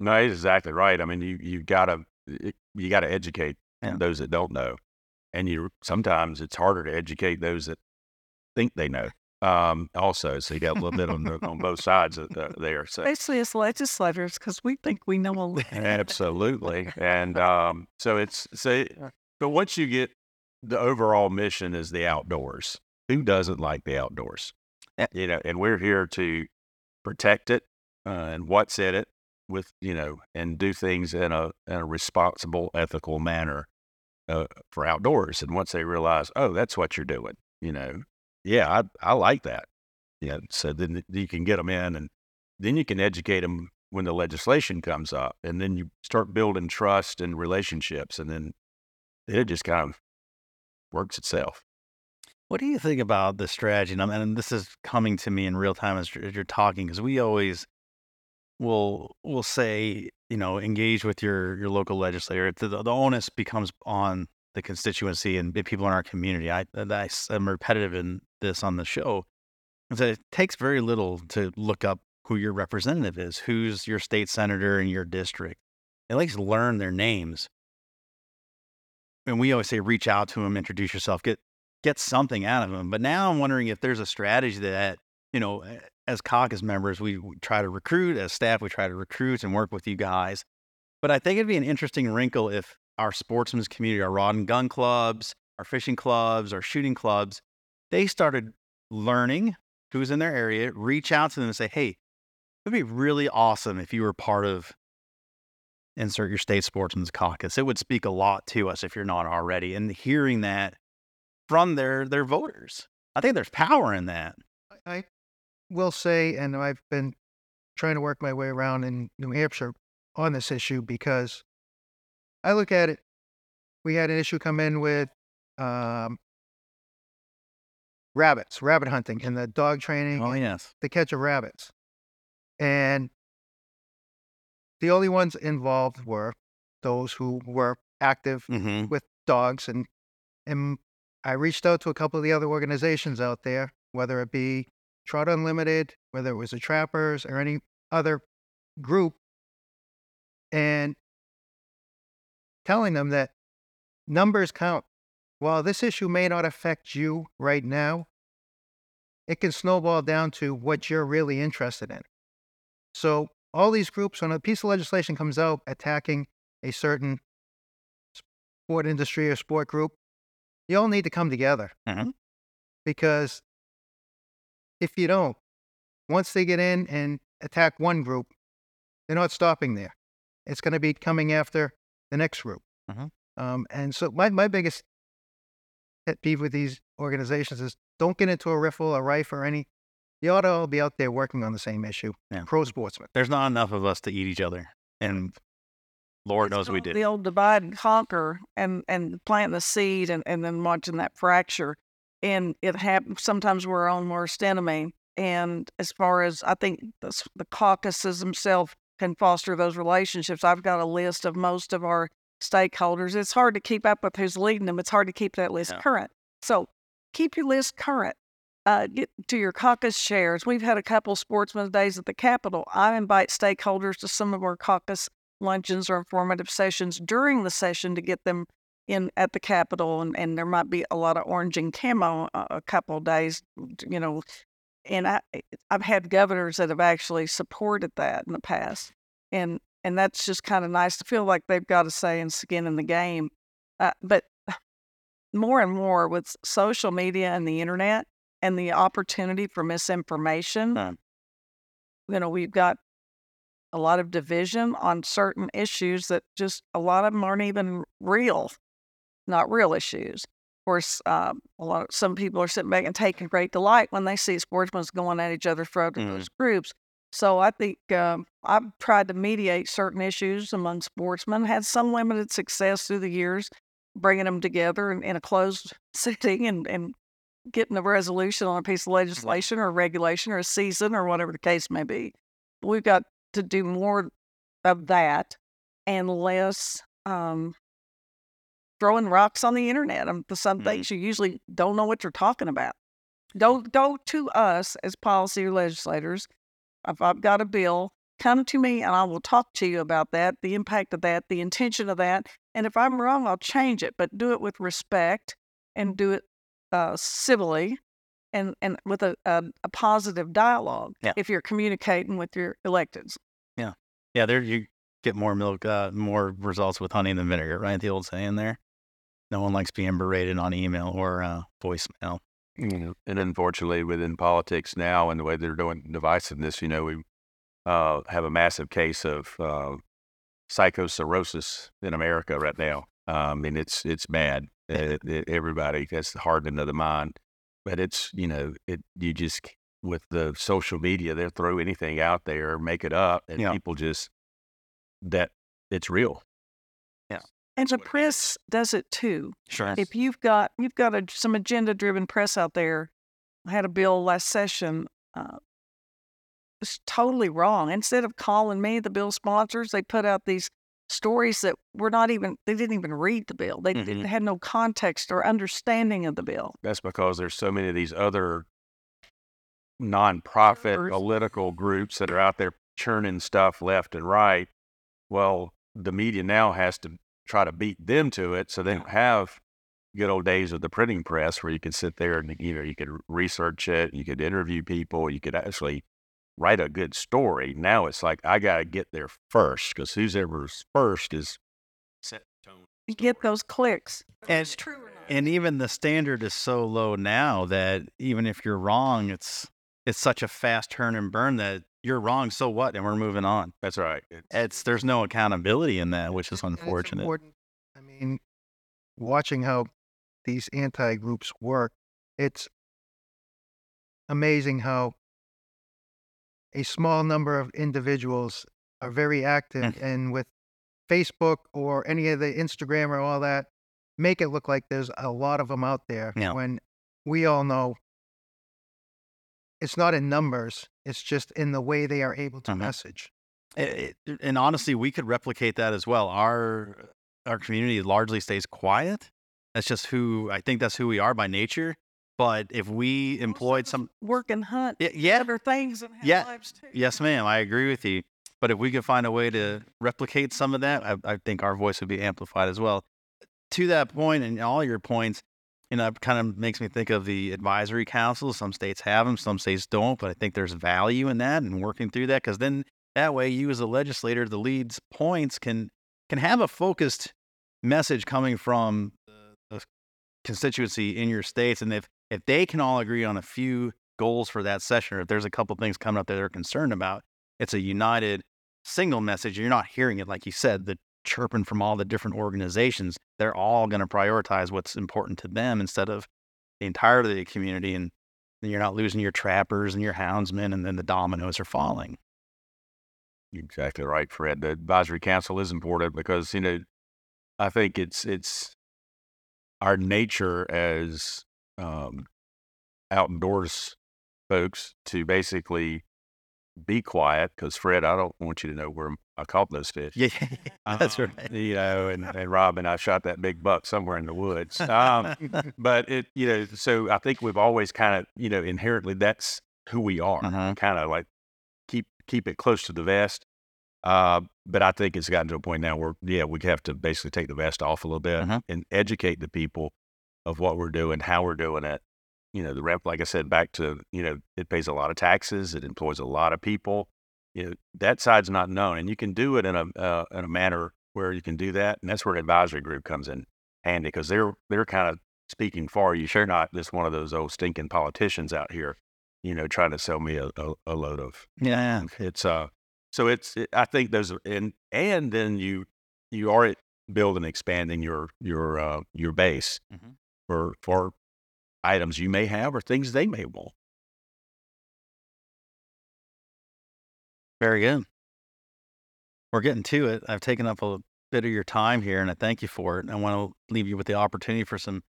[SPEAKER 2] No, he's exactly right. I mean, you you gotta you gotta educate
[SPEAKER 1] Yeah.
[SPEAKER 2] those that don't know, and you sometimes it's harder to educate those that think they know. Um, also, so you got a little bit on the, on <laughs> both sides of the, there. So
[SPEAKER 3] Especially as legislators, because we think we know a lot.
[SPEAKER 2] absolutely, and um, so it's so. But once you get the overall mission is the outdoors. Who doesn't like the outdoors?
[SPEAKER 1] Yeah.
[SPEAKER 2] You know, and we're here to protect it uh, and what's in it with you know, and do things in a in a responsible, ethical manner uh, for outdoors. And once they realize, oh, that's what you're doing, you know, yeah, I I like that. Yeah, so then you can get them in, and then you can educate them when the legislation comes up, and then you start building trust and relationships, and then it just kind of works itself.
[SPEAKER 1] What do you think about the strategy? And, and this is coming to me in real time as you're talking, because we always will will say, you know, engage with your your local legislator. The, the onus becomes on the constituency and people in our community. I, I am repetitive in this on the show, it takes very little to look up who your representative is, who's your state senator in your district. At least learn their names. And we always say reach out to them, introduce yourself, get get something out of them. But now I'm wondering if there's a strategy that, you know, as caucus members, we try to recruit, as staff, we try to recruit and work with you guys. But I think it'd be an interesting wrinkle if our sportsmen's community, our rod and gun clubs, our fishing clubs, our shooting clubs, they started learning who's in their area, reach out to them and say, hey, it'd be really awesome if you were part of insert your state sportsman's caucus. It would speak a lot to us if you're not already. And hearing that from their their voters. I think there's power in that.
[SPEAKER 4] I will say, and I've been trying to work my way around in New Hampshire on this issue because I look at it. We had an issue come in with um, rabbits, rabbit hunting, and the dog training.
[SPEAKER 1] Oh yes,
[SPEAKER 4] the catch of rabbits, and the only ones involved were those who were active mm-hmm. with dogs, and and I reached out to a couple of the other organizations out there, whether it be Trout Unlimited, whether it was the Trappers or any other group, and telling them that numbers count. While this issue may not affect you right now, it can snowball down to what you're really interested in. So, all these groups, when a piece of legislation comes out attacking a certain sport industry or sport group, you all need to come together
[SPEAKER 1] mm-hmm.
[SPEAKER 4] because if you don't, once they get in and attack one group, they're not stopping there. It's going to be coming after the next group.
[SPEAKER 1] Mm-hmm.
[SPEAKER 4] Um, and so my, my biggest pet peeve with these organizations is don't get into a riffle, a rife, or any. You ought to all be out there working on the same issue.
[SPEAKER 1] Yeah.
[SPEAKER 4] Pro sportsmen.
[SPEAKER 1] There's not enough of us to eat each other. And Lord knows we did.
[SPEAKER 3] The old divide and conquer and, and planting the seed and, and then watching that fracture. And it happens sometimes we're our own worst enemy. And as far as I think the, the caucuses themselves can foster those relationships, I've got a list of most of our stakeholders. It's hard to keep up with who's leading them. It's hard to keep that list yeah. current. So keep your list current. Uh, get to your caucus chairs. We've had a couple sportsmen's days at the Capitol. I invite stakeholders to some of our caucus luncheons or informative sessions during the session to get them in at the Capitol, and, and there might be a lot of orange and camo a, a couple days, you know. And I, I've had governors that have actually supported that in the past, and and that's just kind of nice to feel like they've got a say and skin in the game. Uh, but <sighs> more and more with social media and the internet and the opportunity for misinformation, you know, we've got a lot of division on certain issues that just a lot of them aren't even real, not real issues. Of course, uh, a lot of some people are sitting back and taking great delight when they see sportsmen going at each other for other mm. those groups. So I think um, I've tried to mediate certain issues among sportsmen, had some limited success through the years, bringing them together in, in a closed <laughs> setting and, and getting a resolution on a piece of legislation or regulation or a season or whatever the case may be. We've got to do more of that and less um, throwing rocks on the internet. Um, some mm things you usually don't know what you're talking about. Don't go to us as policy legislators. If I've got a bill, come to me and I will talk to you about that, the impact of that, the intention of that. And if I'm wrong, I'll change it, but do it with respect and do it uh, civilly and and with a a, a positive dialogue
[SPEAKER 1] yeah.
[SPEAKER 3] if you're communicating with your electeds.
[SPEAKER 1] Yeah, yeah. There you get more milk, uh, more results with honey than vinegar, right? The old saying there. No one likes being berated on email or uh, voicemail.
[SPEAKER 2] You know, and unfortunately, within politics now and the way they're doing divisiveness, you know, we uh, have a massive case of uh, psychocirrhosis in America right now. Um, I mean, it's it's bad. It, it, everybody, that's the hardening of the mind but it's you know it you just with the social media they throw anything out there make it up and yeah. people just that it's real
[SPEAKER 3] and the press does it too
[SPEAKER 1] sure
[SPEAKER 3] if you've got you've got a, some agenda driven press out there i had a bill last session uh, it's totally wrong instead of calling me the bill sponsors they put out these stories that were not even they didn't even read the bill. They, mm-hmm. they had no context or understanding of the bill.
[SPEAKER 2] That's because there's so many of these other nonprofit political groups that are out there churning stuff left and right. Well, the media now has to try to beat them to it, so they don't have good old days of the printing press where you could sit there and you know you could research it, you could interview people, you could actually write a good story. Now it's like I got to get there first because who's ever's first is
[SPEAKER 3] set tone. You get those clicks.
[SPEAKER 1] And it's true. And even the standard is so low now that even if you're wrong, it's it's such a fast turn and burn that you're wrong. So what? And we're moving on.
[SPEAKER 2] That's right.
[SPEAKER 1] It's, it's there's no accountability in that, which is unfortunate.
[SPEAKER 4] I mean, watching how these anti groups work, it's amazing how a small number of individuals are very active mm. and with Facebook or any of the Instagram or all that, make it look like there's a lot of them out there yeah. when we all know it's not in numbers, it's just in the way they are able to mm-hmm. message.
[SPEAKER 1] It, it, and honestly, we could replicate that as well. Our our community largely stays quiet. That's just who I think that's who we are by nature. But if we employed some
[SPEAKER 3] work and hunt,
[SPEAKER 1] yeah, yeah.
[SPEAKER 3] other things and
[SPEAKER 1] yeah,
[SPEAKER 3] lives too.
[SPEAKER 1] Yes, ma'am. I agree with you. But if we could find a way to replicate some of that, I, I think our voice would be amplified as well. To that point, and all your points, you know, it kind of makes me think of the advisory council. Some states have them, some states don't, but I think there's value in that and working through that because then that way you as a legislator, the leads points can can have a focused message coming from the constituency in your states, and if if they can all agree on a few goals for that session, or if there's a couple things coming up that they're concerned about, it's a united single message. You're not hearing it, like you said, the chirping from all the different organizations. They're all going to prioritize what's important to them instead of the entirety of the community. And then you're not losing your trappers and your houndsmen, and then the dominoes are falling.
[SPEAKER 2] Exactly right, Fred. The advisory council is important because you know, I think it's it's our nature as um, outdoors folks to basically be quiet because Fred, I don't want you to know where I caught those fish.
[SPEAKER 1] Yeah, <laughs> that's um, right.
[SPEAKER 2] You know, and, and Rob and I shot that big buck somewhere in the woods. Um, <laughs> but it, you know, so I think we've always kind of, you know, inherently that's who we are. Uh-huh. Kind of like keep keep it close to the vest. Uh, but I think it's gotten to a point now where, yeah, we have to basically take the vest off a little bit uh-huh. and educate the people of what we're doing, how we're doing it. You know, the rep, like I said, back to, you know, it pays a lot of taxes, it employs a lot of people. You know, that side's not known. And you can do it in a, uh, in a manner where you can do that. And that's where an advisory group comes in handy because they're, they're kind of speaking for you. Sure, not just one of those old stinking politicians out here, you know, trying to sell me a, a, a load of.
[SPEAKER 1] Yeah.
[SPEAKER 2] It's, uh, so it's, it, I think those are, and, and then you, you are building, expanding your, your, uh, your base. Mm-hmm for for items you may have or things they may want.
[SPEAKER 1] Very good. We're getting to it. I've taken up a bit of your time here, and I thank you for it. I want to leave you with the opportunity for some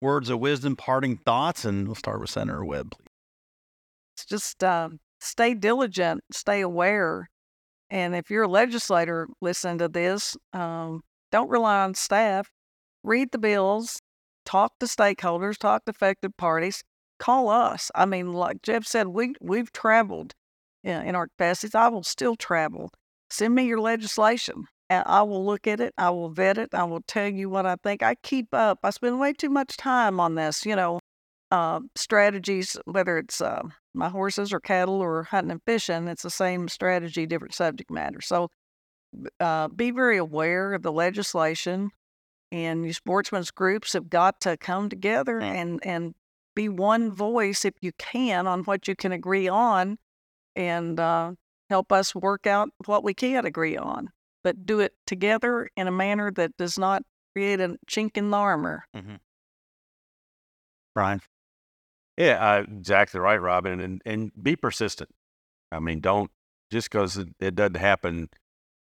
[SPEAKER 1] words of wisdom, parting thoughts, and we'll start with Senator Webb, please.
[SPEAKER 3] It's just uh, stay diligent, stay aware, and if you're a legislator, listen to this. Um, don't rely on staff. Read the bills, talk to stakeholders, talk to affected parties, call us. I mean, like Jeff said, we we've traveled in our capacities. I will still travel. Send me your legislation. And I will look at it. I will vet it. I will tell you what I think. I keep up. I spend way too much time on this. You know, uh, strategies. Whether it's uh, my horses or cattle or hunting and fishing, it's the same strategy, different subject matter. So, uh, be very aware of the legislation and you sportsmen's groups have got to come together and and be one voice if you can on what you can agree on and uh, help us work out what we can't agree on but do it together in a manner that does not create a chink in the armor. Mm-hmm.
[SPEAKER 1] brian?
[SPEAKER 2] Yeah uh, exactly right robin and, and be persistent. I mean don't just because it, it doesn't happen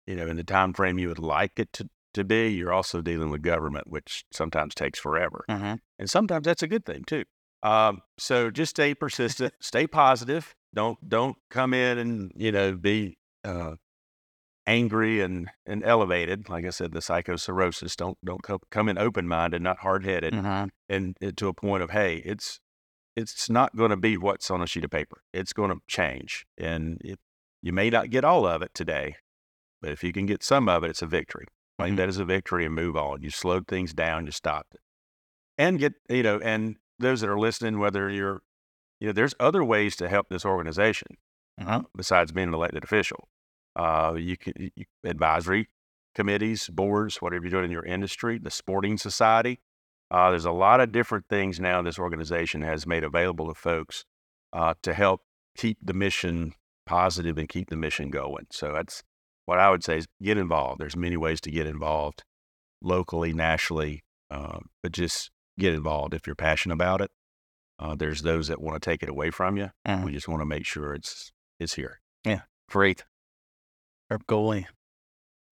[SPEAKER 2] you know in the time frame you would like it to to be, you're also dealing with government, which sometimes takes forever. Mm-hmm. And sometimes that's a good thing too. Um, so just stay persistent, stay positive. Don't don't come in and you know be uh, angry and and elevated. Like I said, the psychocirrhosis. Don't don't come, come in open minded, not hard headed, mm-hmm. and, and to a point of hey, it's it's not going to be what's on a sheet of paper. It's going to change, and it, you may not get all of it today, but if you can get some of it, it's a victory. Claim that as a victory and move on. You slowed things down, you stopped it, and get you know, and those that are listening, whether you're, you know, there's other ways to help this organization uh-huh. besides being an elected official. Uh, you can you, advisory committees, boards, whatever you're doing in your industry, the sporting society. Uh, there's a lot of different things now this organization has made available to folks uh, to help keep the mission positive and keep the mission going. So that's what I would say is get involved. There's many ways to get involved locally, nationally, uh, but just get involved if you're passionate about it. Uh, there's those that want to take it away from you. Mm-hmm. We just want to make sure it's it's here.
[SPEAKER 1] Yeah, great. Herb Goley.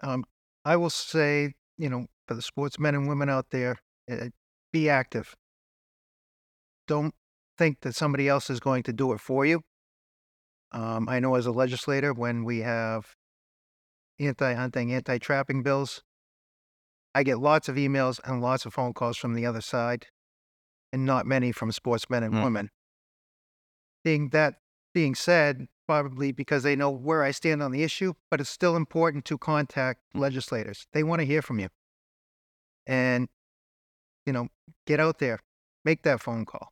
[SPEAKER 4] Um, I will say, you know, for the sportsmen and women out there, uh, be active. Don't think that somebody else is going to do it for you. Um, I know as a legislator, when we have anti hunting, anti trapping bills, I get lots of emails and lots of phone calls from the other side, and not many from sportsmen and mm. women. Being that being said, probably because they know where I stand on the issue, but it's still important to contact legislators. They want to hear from you. And, you know, get out there, make that phone call.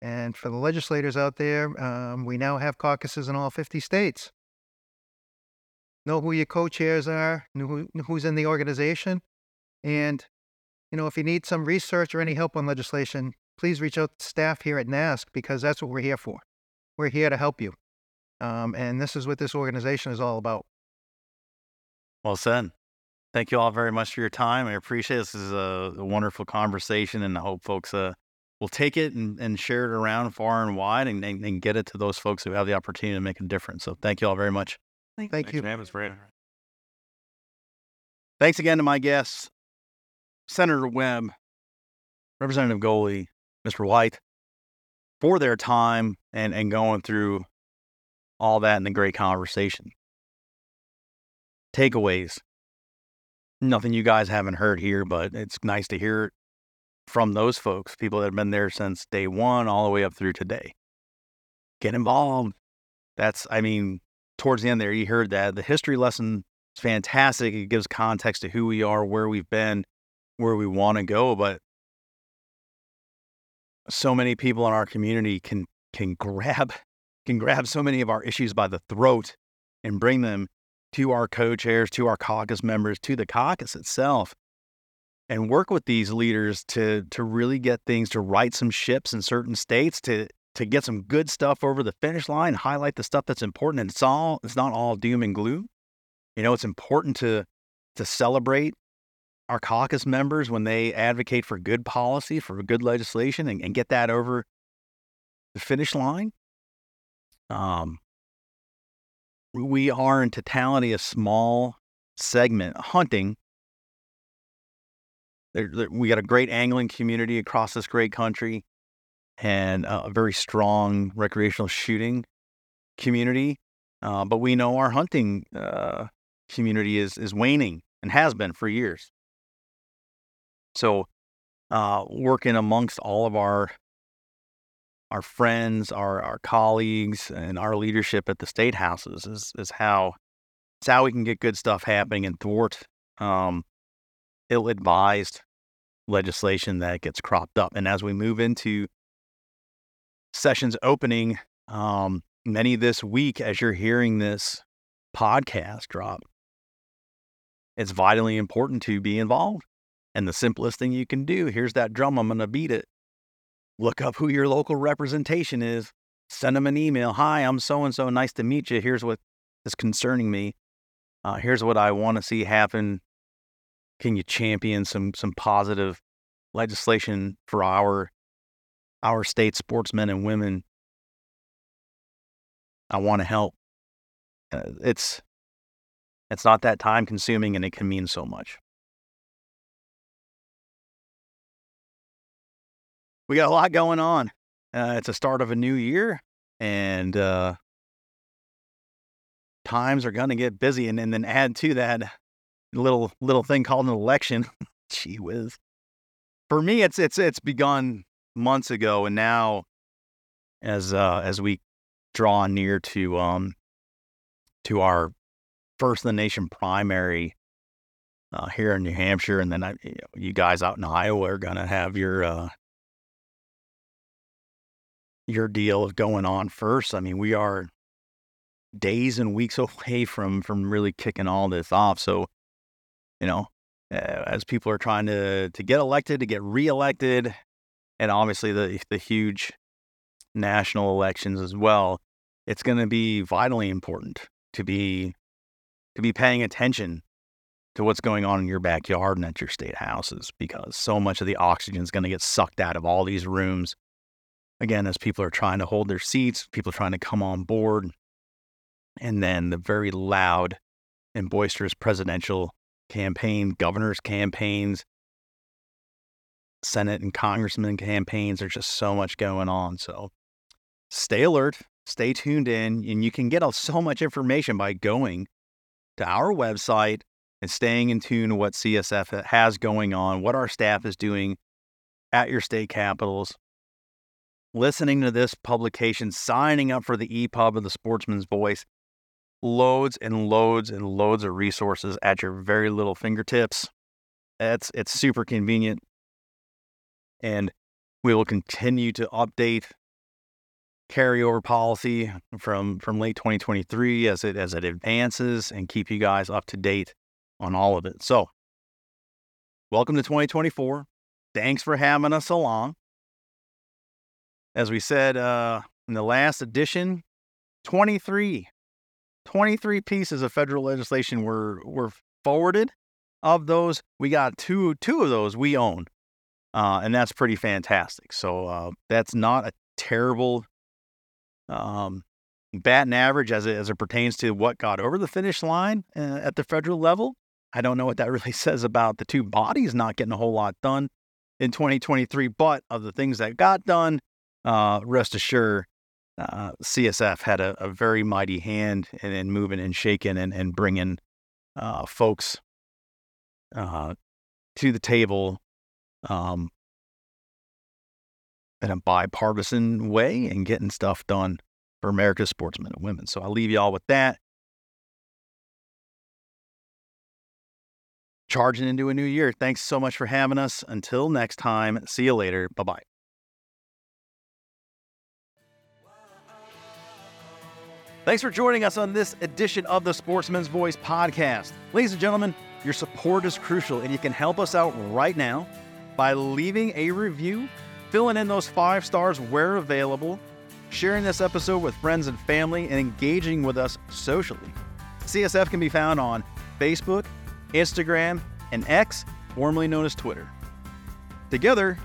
[SPEAKER 4] And for the legislators out there, um, we now have caucuses in all 50 states. Know who your co chairs are, know, who, who's in the organization. And, you know, if you need some research or any help on legislation, please reach out to staff here at NASC because that's what we're here for. We're here to help you. Um, and this is what this organization is all about.
[SPEAKER 1] Well said. Thank you all very much for your time. I appreciate it. this is a, a wonderful conversation, and I hope folks uh, will take it and, and, share it around far and wide and, and, and, get it to those folks who have the opportunity to make a difference. So thank you all very much.
[SPEAKER 4] Thank, thank you.
[SPEAKER 1] Thanks again to my guests, Senator Webb, Representative Goley, Mr. White, for their time and, and going through all that in the great conversation. Takeaways. Nothing you guys haven't heard here, but it's nice to hear it from those folks, people that have been there since day one all the way up through today. Get involved. That's, I mean, towards the end there, you heard that. The history lesson is fantastic. It gives context to who we are, where we've been, where we want to go. But so many people in our community can can grab <laughs> can grab so many of our issues by the throat and bring them to our co-chairs, to our caucus members, to the caucus itself, and work with these leaders to to really get things to right some ships in certain states to to get some good stuff over the finish line, highlight the stuff that's important. And it's all it's not all doom and gloom. You know, it's important to to celebrate our caucus members when they advocate for good policy, for good legislation, and, and get that over the finish line. Um, we are in totality a small segment hunting. There, there, we got a great angling community across this great country and a very strong recreational shooting community. Uh, but we know our hunting uh, community is, is waning and has been for years. So, uh, working amongst all of our our friends, our our colleagues, and our leadership at the state houses is is how it's how we can get good stuff happening and thwart um, ill-advised legislation that gets cropped up. And as we move into sessions opening, um, many this week, as you're hearing this podcast drop, it's vitally important to be involved. And the simplest thing you can do, here's that drum, I'm going to beat it look up who your local representation is, send them an email. Hi, I'm so and so. Nice to meet you. Here's what is concerning me. Uh, here's what I want to see happen. Can you champion some some positive legislation for our our state sportsmen and women? I want to help. Uh, it's it's not that time consuming, and it can mean so much. we got a lot going on. Uh, it's a start of a new year, and uh, times are going to get busy. And, and then add to that little little thing called an election. <laughs> Gee whiz. For me, it's it's it's begun months ago, and now as uh, as we draw near to um to our first in the nation primary uh, here in New Hampshire, and then I, you, guys out in Iowa are gonna have your uh, your deal going on first. I mean, we are days and weeks <laughs> away from from really kicking all this off. So, you know, as people are trying to to get elected, to get reelected, and obviously the the huge national elections as well, it's going to be vitally important to be to be paying attention to what's going on in your backyard and at your state houses because so much of the oxygen is going to get sucked out of all these rooms. Again, as people are trying to hold their seats, people are trying to come on board, and then the very loud and boisterous presidential campaign, governor's campaigns, Senate and congressman campaigns. There's just so much going on. So stay alert, stay tuned in, and you can get so much information by going to our website and staying in tune to what CSF has going on, what our staff is doing at your state capitals, listening to this publication, signing up for the EPUB of the Sportsmen's Voice. Loads and loads and loads of resources at your very little fingertips. It's it's super convenient. And we will continue to update carryover policy from from late 2023 as it as it advances and keep you guys up to date on all of it. So, welcome to 2024. Thanks for having us along. As we said uh, in the last edition, 23, 23 pieces of federal legislation were were forwarded. Of those, we got two two of those we own, uh, and that's pretty fantastic. So uh, that's not a terrible um, batting average as it, as it pertains to what got over the finish line uh, at the federal level. I don't know what that <laughs> really says about the two bodies not getting a whole lot done in 2023, but of the things that got done, uh, rest assured, uh, CSF had a, a, very mighty hand in, in, moving and shaking and, and bringing uh, folks to the table um, in a bipartisan way and getting stuff done for America's sportsmen and women. So I'll leave you all with that. Charging into a new year. Thanks so much for having us. Until next time, see you later. Bye bye. Thanks for joining us on this edition of the Sportsmen's Voice podcast. Ladies and gentlemen, your support is crucial, and you can help us out right now by leaving a review filling in those five stars where available, sharing this episode with friends and family, and engaging with us socially. CSF can be found on Facebook, Instagram, and X, formerly known as Twitter. Together,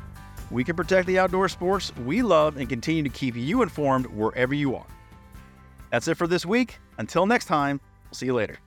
[SPEAKER 1] we can protect the outdoor sports we love and continue to keep you informed wherever you are. That's it for this week. Until next time, we'll see you later.